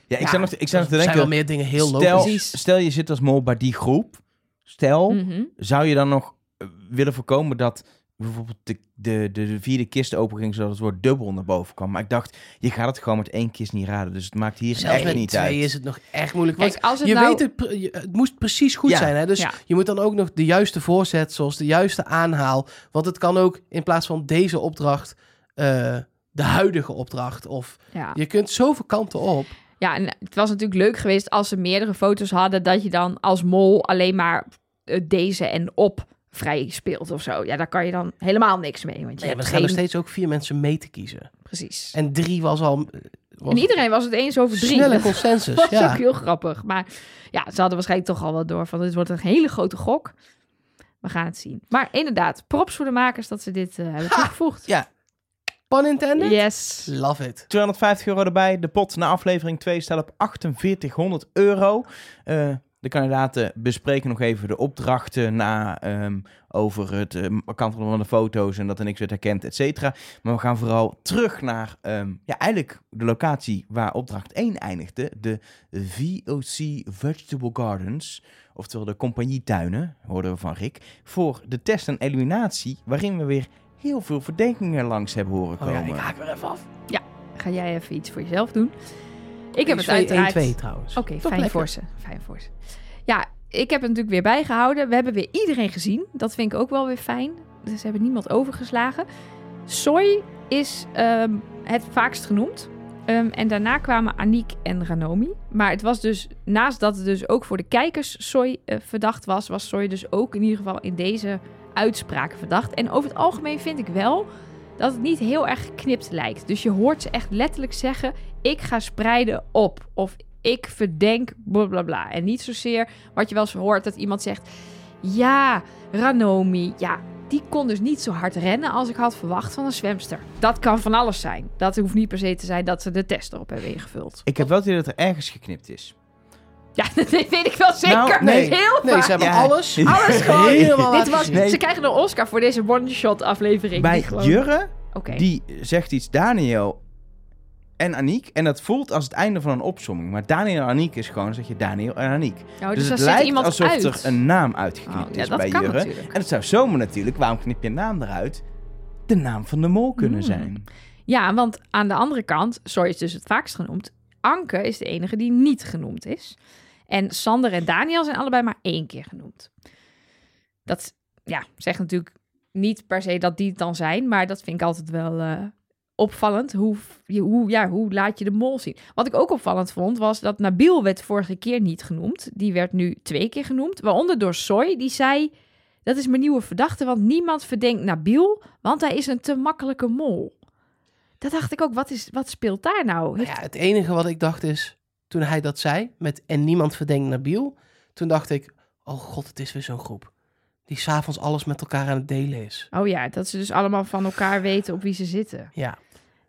Ja, ik Ja, zat nog, te- ik nog te er zijn denken, wel meer dingen heel stel, logisch. Stel je zit als mol bij die groep. Stel, mhm. zou je dan nog eh, willen voorkomen dat bijvoorbeeld de, de, de, de vierde kist open ging, zodat het woord dubbel naar boven kwam. Maar ik dacht, je gaat het gewoon met één kist niet raden. Dus het maakt hier Zelfs echt met niet twee uit. is het nog echt moeilijk. Want Kijk, als het je nou... weet het, je- het moest precies goed Ja. zijn. Hè? Dus Ja. je moet dan ook nog de juiste voorzetsels, de juiste aanhaal. Want het kan ook in plaats van deze opdracht, eh, de huidige opdracht. Of ja. je kunt zoveel kanten op. Ja, en het was natuurlijk leuk geweest als ze meerdere foto's hadden, dat je dan als mol alleen maar eh, deze en op vrij speelt of zo. Ja, daar kan je dan helemaal niks mee. Want je hebt er gaan nog steeds ook vier mensen mee te kiezen. Precies. En drie was al... eh, Was En iedereen was het eens over drie. Snelle Dat consensus, was ja. ook heel grappig. Maar ja, ze hadden waarschijnlijk toch al wel door van dit wordt een hele grote gok. We gaan het zien. Maar inderdaad, props voor de makers dat ze dit eh, hebben toegevoegd. Ja, Pun intended? Yes. Love it. 250 euro erbij. De pot na aflevering 2 staat op 4800 euro. Eh, de kandidaten bespreken nog even de opdrachten na ehm, over het uh, kantelen van de foto's en dat er niks werd herkend, et cetera. Maar we gaan vooral terug naar ehm, ja, eigenlijk de locatie waar opdracht 1 eindigde. De VOC Vegetable Gardens. Oftewel de compagnietuinen, hoorden we van Rick. Voor de test en eliminatie, waarin we weer heel veel verdenkingen langs hebben horen Oh komen. ja, ik haak weer even af. Ga jij even iets voor jezelf doen? Ik heb het 1-2 uiteraard... trouwens. Oké, fijn voor ze. Fijn voor ze. Ja, ik heb het natuurlijk weer bijgehouden. We hebben weer iedereen gezien. Dat vind ik ook wel weer fijn. Dus ze hebben niemand overgeslagen. Soy is ehm, het vaakst genoemd. Ehm, en daarna kwamen Aniek en Ranomi. Maar het was dus, naast dat het dus ook voor de kijkers Soy eh, verdacht was, was Soy dus ook in ieder geval in deze uitspraken verdacht. En over het algemeen vind ik wel dat het niet heel erg geknipt lijkt. Dus je hoort ze echt letterlijk zeggen: ik ga spreiden op. Of ik verdenk bla bla bla. En niet zozeer wat je wel eens hoort dat iemand zegt: ja, Ranomi, ja, die kon dus niet zo hard rennen als ik had verwacht van een zwemster. Dat kan van alles zijn. Dat hoeft niet per se te zijn dat ze de test erop hebben ingevuld. Ik heb wel het idee dat er ergens geknipt is. Ja, dat weet ik wel zeker. Nou, nee. Heel Nee, vaak. ze hebben Ja. alles, Alles gewoon. helemaal Dit was. Nee. Ze krijgen een Oscar voor deze one-shot aflevering. Bij gewoon- Jurre, Oké. die zegt iets Daniel en Aniek. En dat voelt als het einde van een opsomming. Maar Daniel en Aniek is gewoon, zeg je Daniel en Aniek. Nou, dus dus het lijkt iemand alsof uit. er een naam uitgeknipt Oh, ja, is dat bij kan Jurre. natuurlijk. En het zou zomaar natuurlijk, waarom knip je een naam eruit? De naam van de mol kunnen Hmm. zijn. Ja, want aan de andere kant, Soy is dus het vaakst genoemd. Anke is de enige die niet genoemd is. En Sander en Daniel zijn allebei maar één keer genoemd. Dat ja, zegt natuurlijk niet per se dat die het dan zijn, maar dat vind ik altijd wel eh, opvallend. Hoe, je- hoe, ja, hoe laat je de mol zien? Wat ik ook opvallend vond, was dat Nabil werd vorige keer niet genoemd. Die werd nu twee keer genoemd, waaronder door Soy, die zei... Dat is mijn nieuwe verdachte, want niemand verdenkt Nabil, want hij is een te makkelijke mol. Dat dacht ik ook, wat, is, wat speelt daar nou? Nou Heeft- ja, het enige wat ik dacht is, toen hij dat zei, met en niemand verdenkt Nabil, toen dacht ik, oh god, het is weer zo'n groep. Die s'avonds alles met elkaar aan het delen is. Oh ja, dat ze dus allemaal van elkaar weten op wie ze zitten. Ja,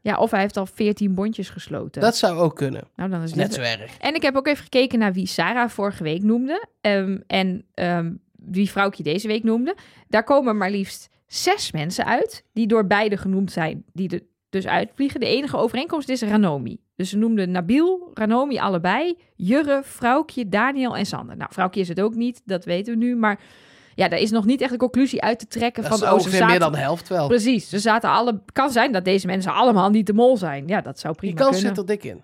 Ja, of hij heeft al 14 bondjes gesloten. dat zou ook kunnen. nou, dan is Net dit... zo erg. En ik heb ook even gekeken naar wie Sarah vorige week noemde. ehm, en ehm, wie vrouwtje deze week noemde. Daar komen maar liefst zes mensen uit. Die door beide genoemd zijn. Die er dus uitvliegen. De enige overeenkomst is Ranomi. Dus ze noemden Nabil, Ranomi allebei. Jurre, Vrouwtje, Daniel en Sander. Nou, Vrouwtje is het ook niet. Dat weten we nu. Maar ja, daar is nog niet echt een conclusie uit te trekken. Dat van, is oh, ze ongeveer zaten- meer dan de helft wel. Precies, ze zaten alle. Kan zijn dat deze mensen allemaal niet de mol zijn. Ja, dat zou Die prima kans kunnen. zit er dik in.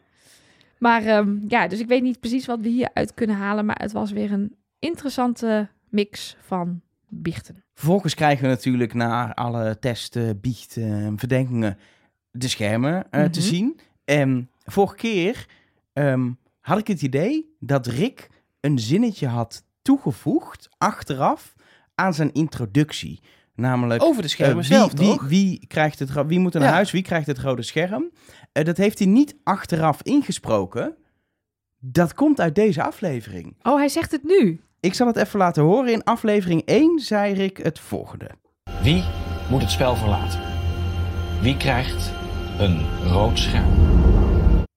Maar ehm, ja, dus ik weet niet precies wat we hieruit kunnen halen. Maar het was weer een interessante mix van biechten. Vervolgens krijgen we natuurlijk na alle testen, biechten, verdenkingen de schermen eh, te Mhm. zien. En vorige keer ehm, had ik het idee dat Rick een zinnetje had toegevoegd achteraf aan zijn introductie. Namelijk, Over de eh, schermen wie, zelf, wie, toch? wie, krijgt het, wie moet er naar Ja. huis, wie krijgt het rode scherm? Eh, dat heeft hij niet achteraf ingesproken. Dat komt uit deze aflevering. Oh, hij zegt het nu. Ik zal het even laten horen. In aflevering 1 zei Rick het volgende. Wie moet het spel verlaten? Wie krijgt een rood scherm?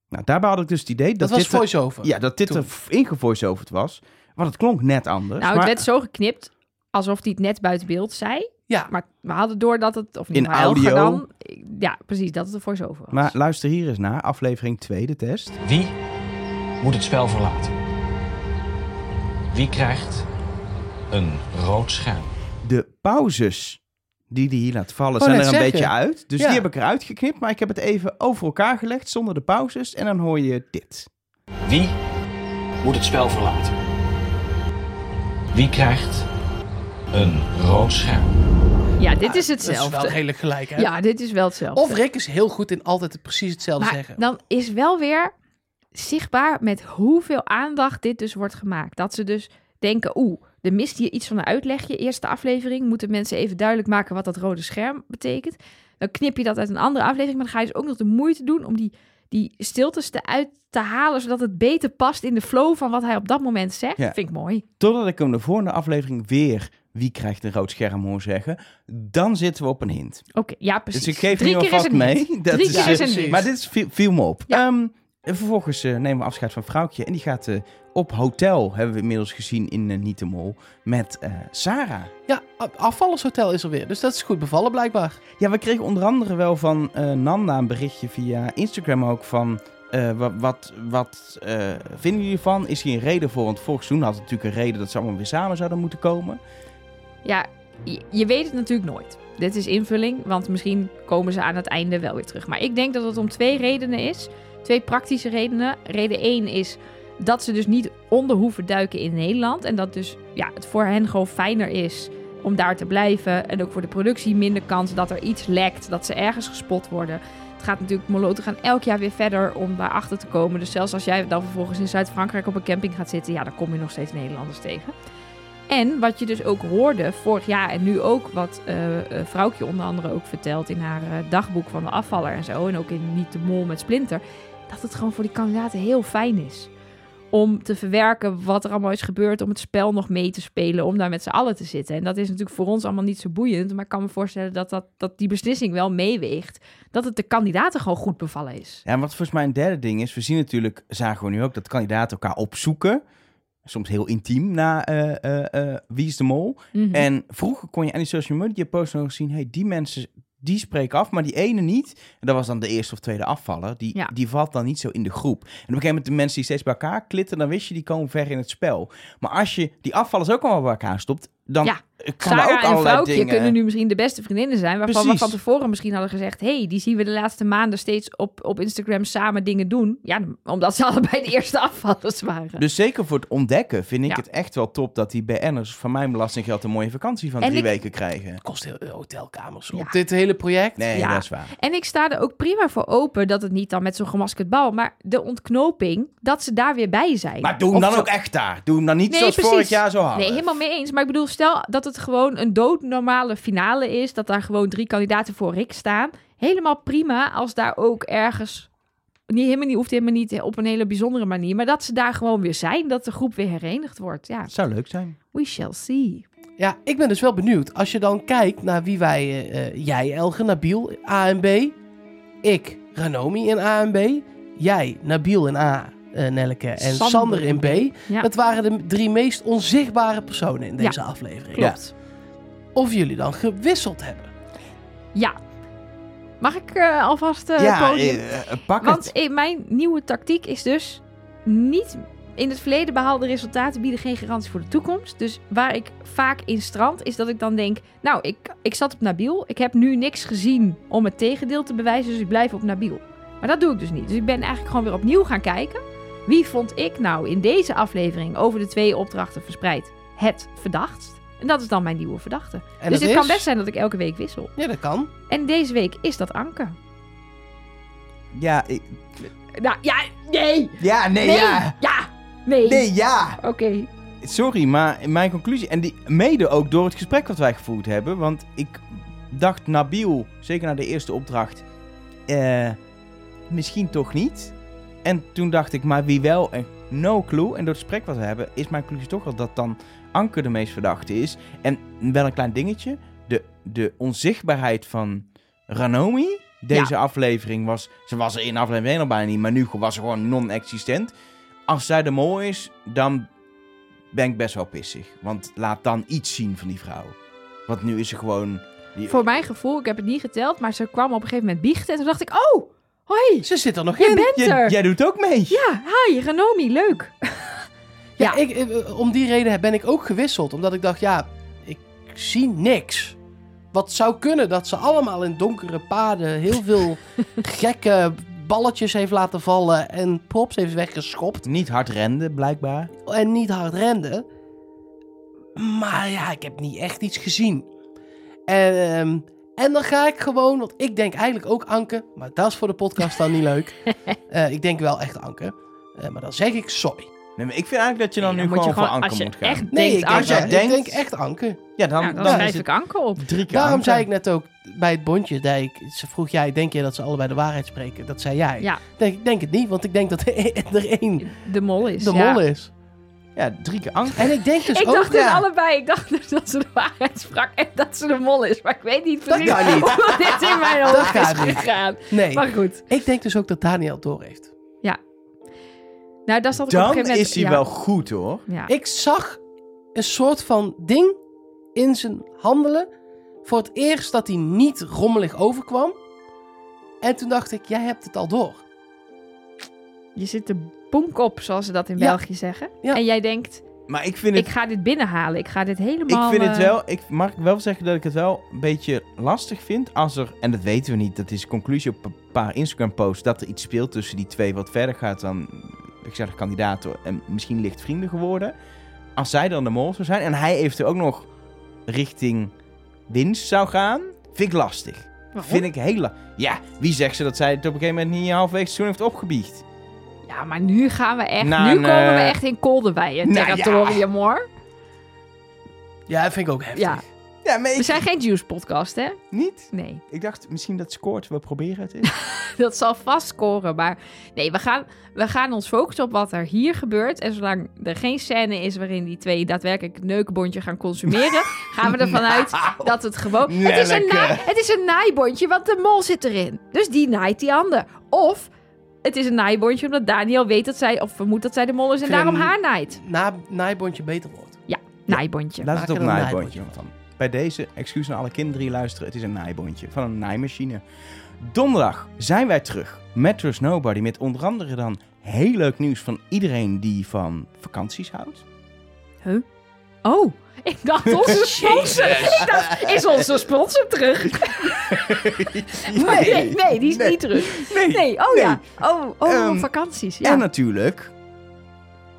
Nou, daarbij had ik dus het idee dat, Dat was dit, er- voice-over. ja, dat dit toen. er ingevoiceoverd was. Want het klonk net anders. Nou, maar het werd zo geknipt alsof hij het net buiten beeld zei. Ja, Maar we hadden door dat het, of niet, In maar audio. dan, ja, precies, dat het een voice-over was. maar luister hier eens naar. Aflevering 2, de test. Wie moet het spel verlaten? Wie krijgt een rood scherm? De pauzes die hij hier laat vallen zijn er een zeggen. beetje uit. Dus Ja. die heb ik eruit geknipt. Maar ik heb het even over elkaar gelegd zonder de pauzes. En dan hoor je dit. Wie moet het spel verlaten? Wie krijgt een rood scherm? ja, dit is dat is hetzelfde. wel redelijk gelijk, hè? ja, dit is wel hetzelfde. Of Rick is heel goed in altijd precies hetzelfde maar zeggen. dan is wel weer zichtbaar met hoeveel aandacht dit dus wordt gemaakt. Dat ze dus denken, oeh, er mist hier iets van een uitlegje. Eerste aflevering moeten mensen even duidelijk maken wat dat rode scherm betekent. Dan knip je dat uit een andere aflevering, maar dan ga je dus ook nog de moeite doen om die, die stiltes eruit te halen, zodat het beter past in de flow van wat hij op dat moment zegt. Ja. Vind ik mooi. Totdat ik hem de volgende aflevering weer wie krijgt een rood scherm hoor zeggen. Dan zitten we op een hint. Oké, ja, precies. Dus ik geef Drie nu alvast mee. Dat Drie is, keer is. Maar dit is, viel, viel me op. Ja. Ehm, en vervolgens eh, nemen we afscheid van vrouwtje. En die gaat eh, op hotel, hebben we inmiddels gezien in uh, Niet de Mol, met eh, Sarah. Ja, afvallershotel is er weer. Dus dat is goed bevallen blijkbaar. Ja, we kregen onder andere wel van eh, Nanda een berichtje via Instagram ook van... eh, wat wat, wat eh, vinden jullie ervan? Is hier een reden voor? Want vorig seizoen had het natuurlijk een reden dat ze allemaal weer samen zouden moeten komen. Ja, je, je weet het natuurlijk nooit. Dit is invulling, want misschien komen ze aan het einde wel weer terug. Maar ik denk dat het om twee redenen is. Twee praktische redenen. Reden één is dat ze dus niet onder hoeven duiken in Nederland. En dat dus ja, het voor hen gewoon fijner is om daar te blijven. En ook voor de productie minder kans dat er iets lekt, dat ze ergens gespot worden. Het gaat natuurlijk, Moloten gaan elk jaar weer verder om daarachter te komen. Dus zelfs als jij dan vervolgens in Zuid-Frankrijk op een camping gaat zitten, ja, dan kom je nog steeds Nederlanders tegen. En wat je dus ook hoorde vorig jaar en nu ook, wat eh, Vrouwtje onder andere ook vertelt in haar eh, dagboek van de afvaller en zo. En ook in Niet de Mol met Splinter. Dat het gewoon voor die kandidaten heel fijn is. Om te verwerken wat er allemaal is gebeurd. Om het spel nog mee te spelen. Om daar met z'n allen te zitten. En dat is natuurlijk voor ons allemaal niet zo boeiend. Maar ik kan me voorstellen dat, dat, dat die beslissing wel meeweegt. Dat het de kandidaten gewoon goed bevallen is. Ja, en wat volgens mij een derde ding is, we zien natuurlijk, zagen we nu ook, dat kandidaten elkaar opzoeken. Soms heel intiem na eh, Wie is de Mol. Mhm. En vroeger kon je aan die social media posts nog zien, hey, die mensen, die spreken af, maar die ene niet. En dat was dan de eerste of tweede afvaller. Die, Ja. die valt dan niet zo in de groep. En op een gegeven moment de mensen die steeds bij elkaar klitten, dan wist je, die komen ver in het spel. Maar als je die afvallers ook allemaal bij elkaar stopt, dan Ja. kan ook en allerlei Vrouwtje dingen... kunnen nu misschien de beste vriendinnen zijn. Waarvan Precies. we van tevoren misschien hadden gezegd... hey, die zien we de laatste maanden steeds op, op Instagram samen dingen doen. Ja, omdat ze allebei de eerste afvallers waren. Dus zeker voor het ontdekken vind ik Ja. het echt wel top dat die BN'ers van mijn belastinggeld een mooie vakantie van En drie ik- weken krijgen. Het kost heel hotelkamers Ja. op dit hele project. Nee, Ja. dat is waar. En ik sta er ook prima voor open dat het niet dan met zo'n gemaskerd bal... maar de ontknoping, dat ze daar weer bij zijn. Maar doe hem Of dan zo- ook echt daar. Doe hem dan niet Nee, zoals precies. vorig jaar zo hard. Nee, helemaal mee eens. Maar ik bedoel, stel dat het gewoon een doodnormale finale is. Dat daar gewoon drie kandidaten voor Rick staan. Helemaal prima als daar ook ergens. Niet, helemaal niet, hoeft helemaal niet op een hele bijzondere manier. Maar dat ze daar gewoon weer zijn. Dat de groep weer herenigd wordt. Ja, Zou leuk zijn. we shall see. Ja, ik ben dus wel benieuwd. Als je dan kijkt naar wie wij... eh, eh, jij, Elge, Nabil, A en B. Ik, Ranomi in A en B. Jij, Nabil in A, eh Nelleke. En Sander Sander, in B. Ja, Dat waren de drie meest onzichtbare personen in deze aflevering. klopt. Of jullie dan gewisseld hebben. Ja. Mag ik eh, alvast eh ja, podium? pak Want het. eh, mijn nieuwe tactiek is dus niet in het verleden behaalde resultaten bieden geen garantie voor de toekomst. Dus waar ik vaak in strand is dat ik dan denk, nou, ik, ik zat op Nabil. Ik heb nu niks gezien om het tegendeel te bewijzen, dus ik blijf op Nabil. Maar dat doe ik dus niet. Dus ik ben eigenlijk gewoon weer opnieuw gaan kijken. Wie vond ik nou in deze aflevering over de twee opdrachten verspreid het verdachtst? En dat is dan mijn nieuwe verdachte. En dus het kan best zijn dat ik elke week wissel. Ja, dat kan. En deze week is dat Anke. Ja, ik- Nou, ja, nee! ja, nee, Nee! ja. Ja! Nee! Nee, ja. Oké. Sorry, maar mijn conclusie... En die mede ook door het gesprek wat wij gevoerd hebben. Want ik dacht Nabil, zeker na de eerste opdracht... eh, misschien toch niet. En toen dacht ik, maar wie wel? En no clue. En door het gesprek wat we hebben, is mijn conclusie toch wel dat dan Anke de meest verdachte is. En wel een klein dingetje. De, de onzichtbaarheid van Ranomi... Deze aflevering was... Ze was er in aflevering 1 al bijna niet, maar nu was ze gewoon non-existent. Als zij de mol is, dan ben ik best wel pissig. Want laat dan iets zien van die vrouw. Want nu is ze gewoon... die- Voor mijn gevoel, ik heb het niet geteld, maar ze kwam op een gegeven moment biechten. En toen dacht ik, oh, hoi, Ze zit er nog je in. bent Jij- er. jij doet ook mee. Ja, hi, Renomi, leuk. Ja, Ja. Ik, eh, om die reden ben ik ook gewisseld. Omdat ik dacht, ja, ik zie niks. Wat zou kunnen dat ze allemaal in donkere paden heel veel gekke balletjes heeft laten vallen en props heeft weggeschopt Niet hard renden, blijkbaar. en niet hard renden. Maar ja, ik heb niet echt iets gezien. En, ehm, en dan ga ik gewoon, want ik denk eigenlijk ook Anke, maar dat is voor de podcast dan niet leuk. Eh, ik denk wel echt Anke. Eh, maar dan zeg ik sorry. Nee, maar ik vind eigenlijk dat je dan Nee, nu dan gewoon je voor gewoon- Anke als je moet gaan. echt- Nee, Denkt ik denk, Anke. ik Denkt- denk echt Anke. Ja, dan, Ja, dan dan schrijf ik Anke op. drie keer Daarom Anke. zei ik net ook bij het bondje, dat ik, ze vroeg jij, denk je dat ze allebei de waarheid spreken? Dat zei jij. Ja, Denk, ik denk het niet, want ik denk dat er één de mol is. de ja. mol is. Ja, drie keer Anke. En ik denk dus Ik ook... dacht dus ja, allebei. Ik dacht dus dat ze de waarheid sprak en dat ze de mol is. Maar ik weet niet Dat precies kan niet. hoe dit in mijn Dat hoofd gaat is gegaan. Nee, Maar goed. ik denk dus ook dat Daniel het door heeft. Nou, daar zat ik op een Dan moment... is hij ja, wel goed, hoor. Ja. Ik zag een soort van ding in zijn handelen. Voor het eerst dat hij niet rommelig overkwam. En toen dacht ik, jij hebt het al door. Je zit de bonk op, zoals ze dat in Ja. België zeggen. Ja. En jij denkt, Maar ik vind het... ik ga dit binnenhalen. Ik ga dit Ik helemaal... vind het eh, wel, ik mag wel zeggen dat ik het wel een beetje lastig vind als er, en dat weten we niet, dat is conclusie op een paar Instagram posts, dat er iets speelt tussen die twee wat verder gaat dan, ik zeg kandidaten en misschien licht vrienden geworden. Als zij dan de mol zou zijn en hij eventueel ook nog richting winst zou gaan, vind ik lastig. waarom? Vind ik heel la- Ja, wie zegt ze dat zij het op een gegeven moment niet halverwege het seizoen heeft opgebiecht? Ja, maar nu gaan we echt... Nou, nu komen we echt in Kolderwijen Nou, ja. territorium, hoor. Ja, dat vind ik ook heftig. Ja. Ja, maar We zijn geen Juice-podcast, hè? Niet? Nee. Ik dacht misschien dat scoort, we proberen het eens. Dat zal vast scoren, maar... Nee, we gaan, we gaan ons focussen op wat er hier gebeurt. En zolang er geen scène is waarin die twee daadwerkelijk het neukenbondje gaan consumeren... gaan we ervan uit dat het gewoon... Het is, een naai, het is een naaibondje, want de mol zit erin. Dus die naait die ander. Of... Het is een naaibondje omdat Daniel weet dat zij, of vermoedt dat zij de mol is en daarom haar naait. Na, naaibondje beter wordt. Naaibondje. Laat Maak het op een naaibondje. Bij deze, excuus aan alle kinderen die luisteren, het is een naaibondje van een naaimachine. Donderdag zijn wij terug met Trust Nobody, met onder andere dan heel leuk nieuws van iedereen die van vakanties houdt. Oh, ik dacht onze sponsor. ik dacht, is onze sponsor terug? Nee, nee, die is Nee. niet terug. Nee, Nee, oh nee. ja. Oh, oh Ehm, vakanties. Ja. En natuurlijk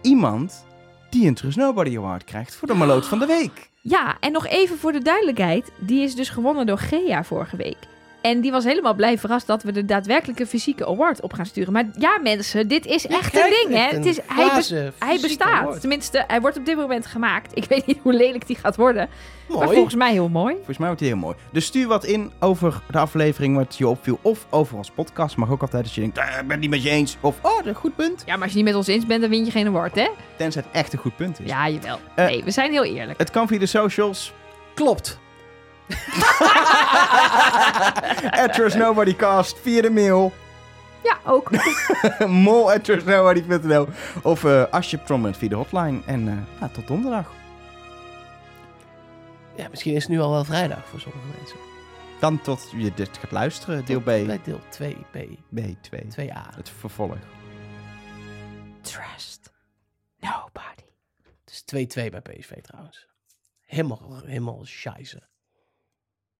iemand die een Trust Nobody Award krijgt voor de maloot van de week. ja, en nog even voor de duidelijkheid. Die is dus gewonnen door Gea vorige week. En die was helemaal blij verrast dat we de daadwerkelijke fysieke award op gaan sturen. Maar ja, mensen, dit is echt een ding, hè? Het een is, hij, hij bestaat. award. Tenminste, hij wordt op dit moment gemaakt. Ik weet niet hoe lelijk die gaat worden. Maar volgens mij heel mooi. Volgens mij wordt die heel mooi. Dus stuur wat in over de aflevering wat je opviel. Of over ons podcast. Mag ook altijd als je denkt, "Eh, ik ben het niet met je eens. Of, oh, dat is een goed punt. Ja, maar als je niet met ons eens bent, dan win je geen award, hè? Tenzij het echt een goed punt is. Ja, jawel. Eh, Nee, we zijn heel eerlijk. Het kan via de socials. Klopt. at Trust Nobody Cast via de mail. Ja, ook. mol at trustnobody.nl Of eh als je prominent via de hotline. En eh, ja, tot donderdag. Ja, misschien is het nu al wel vrijdag voor sommige mensen. Dan tot je dit gaat luisteren. Deel B, Bij deel 2B, B2. 2A. Het vervolg. Trust nobody. Het is 2-2 bij PSV trouwens. Helemaal, helemaal scheisse.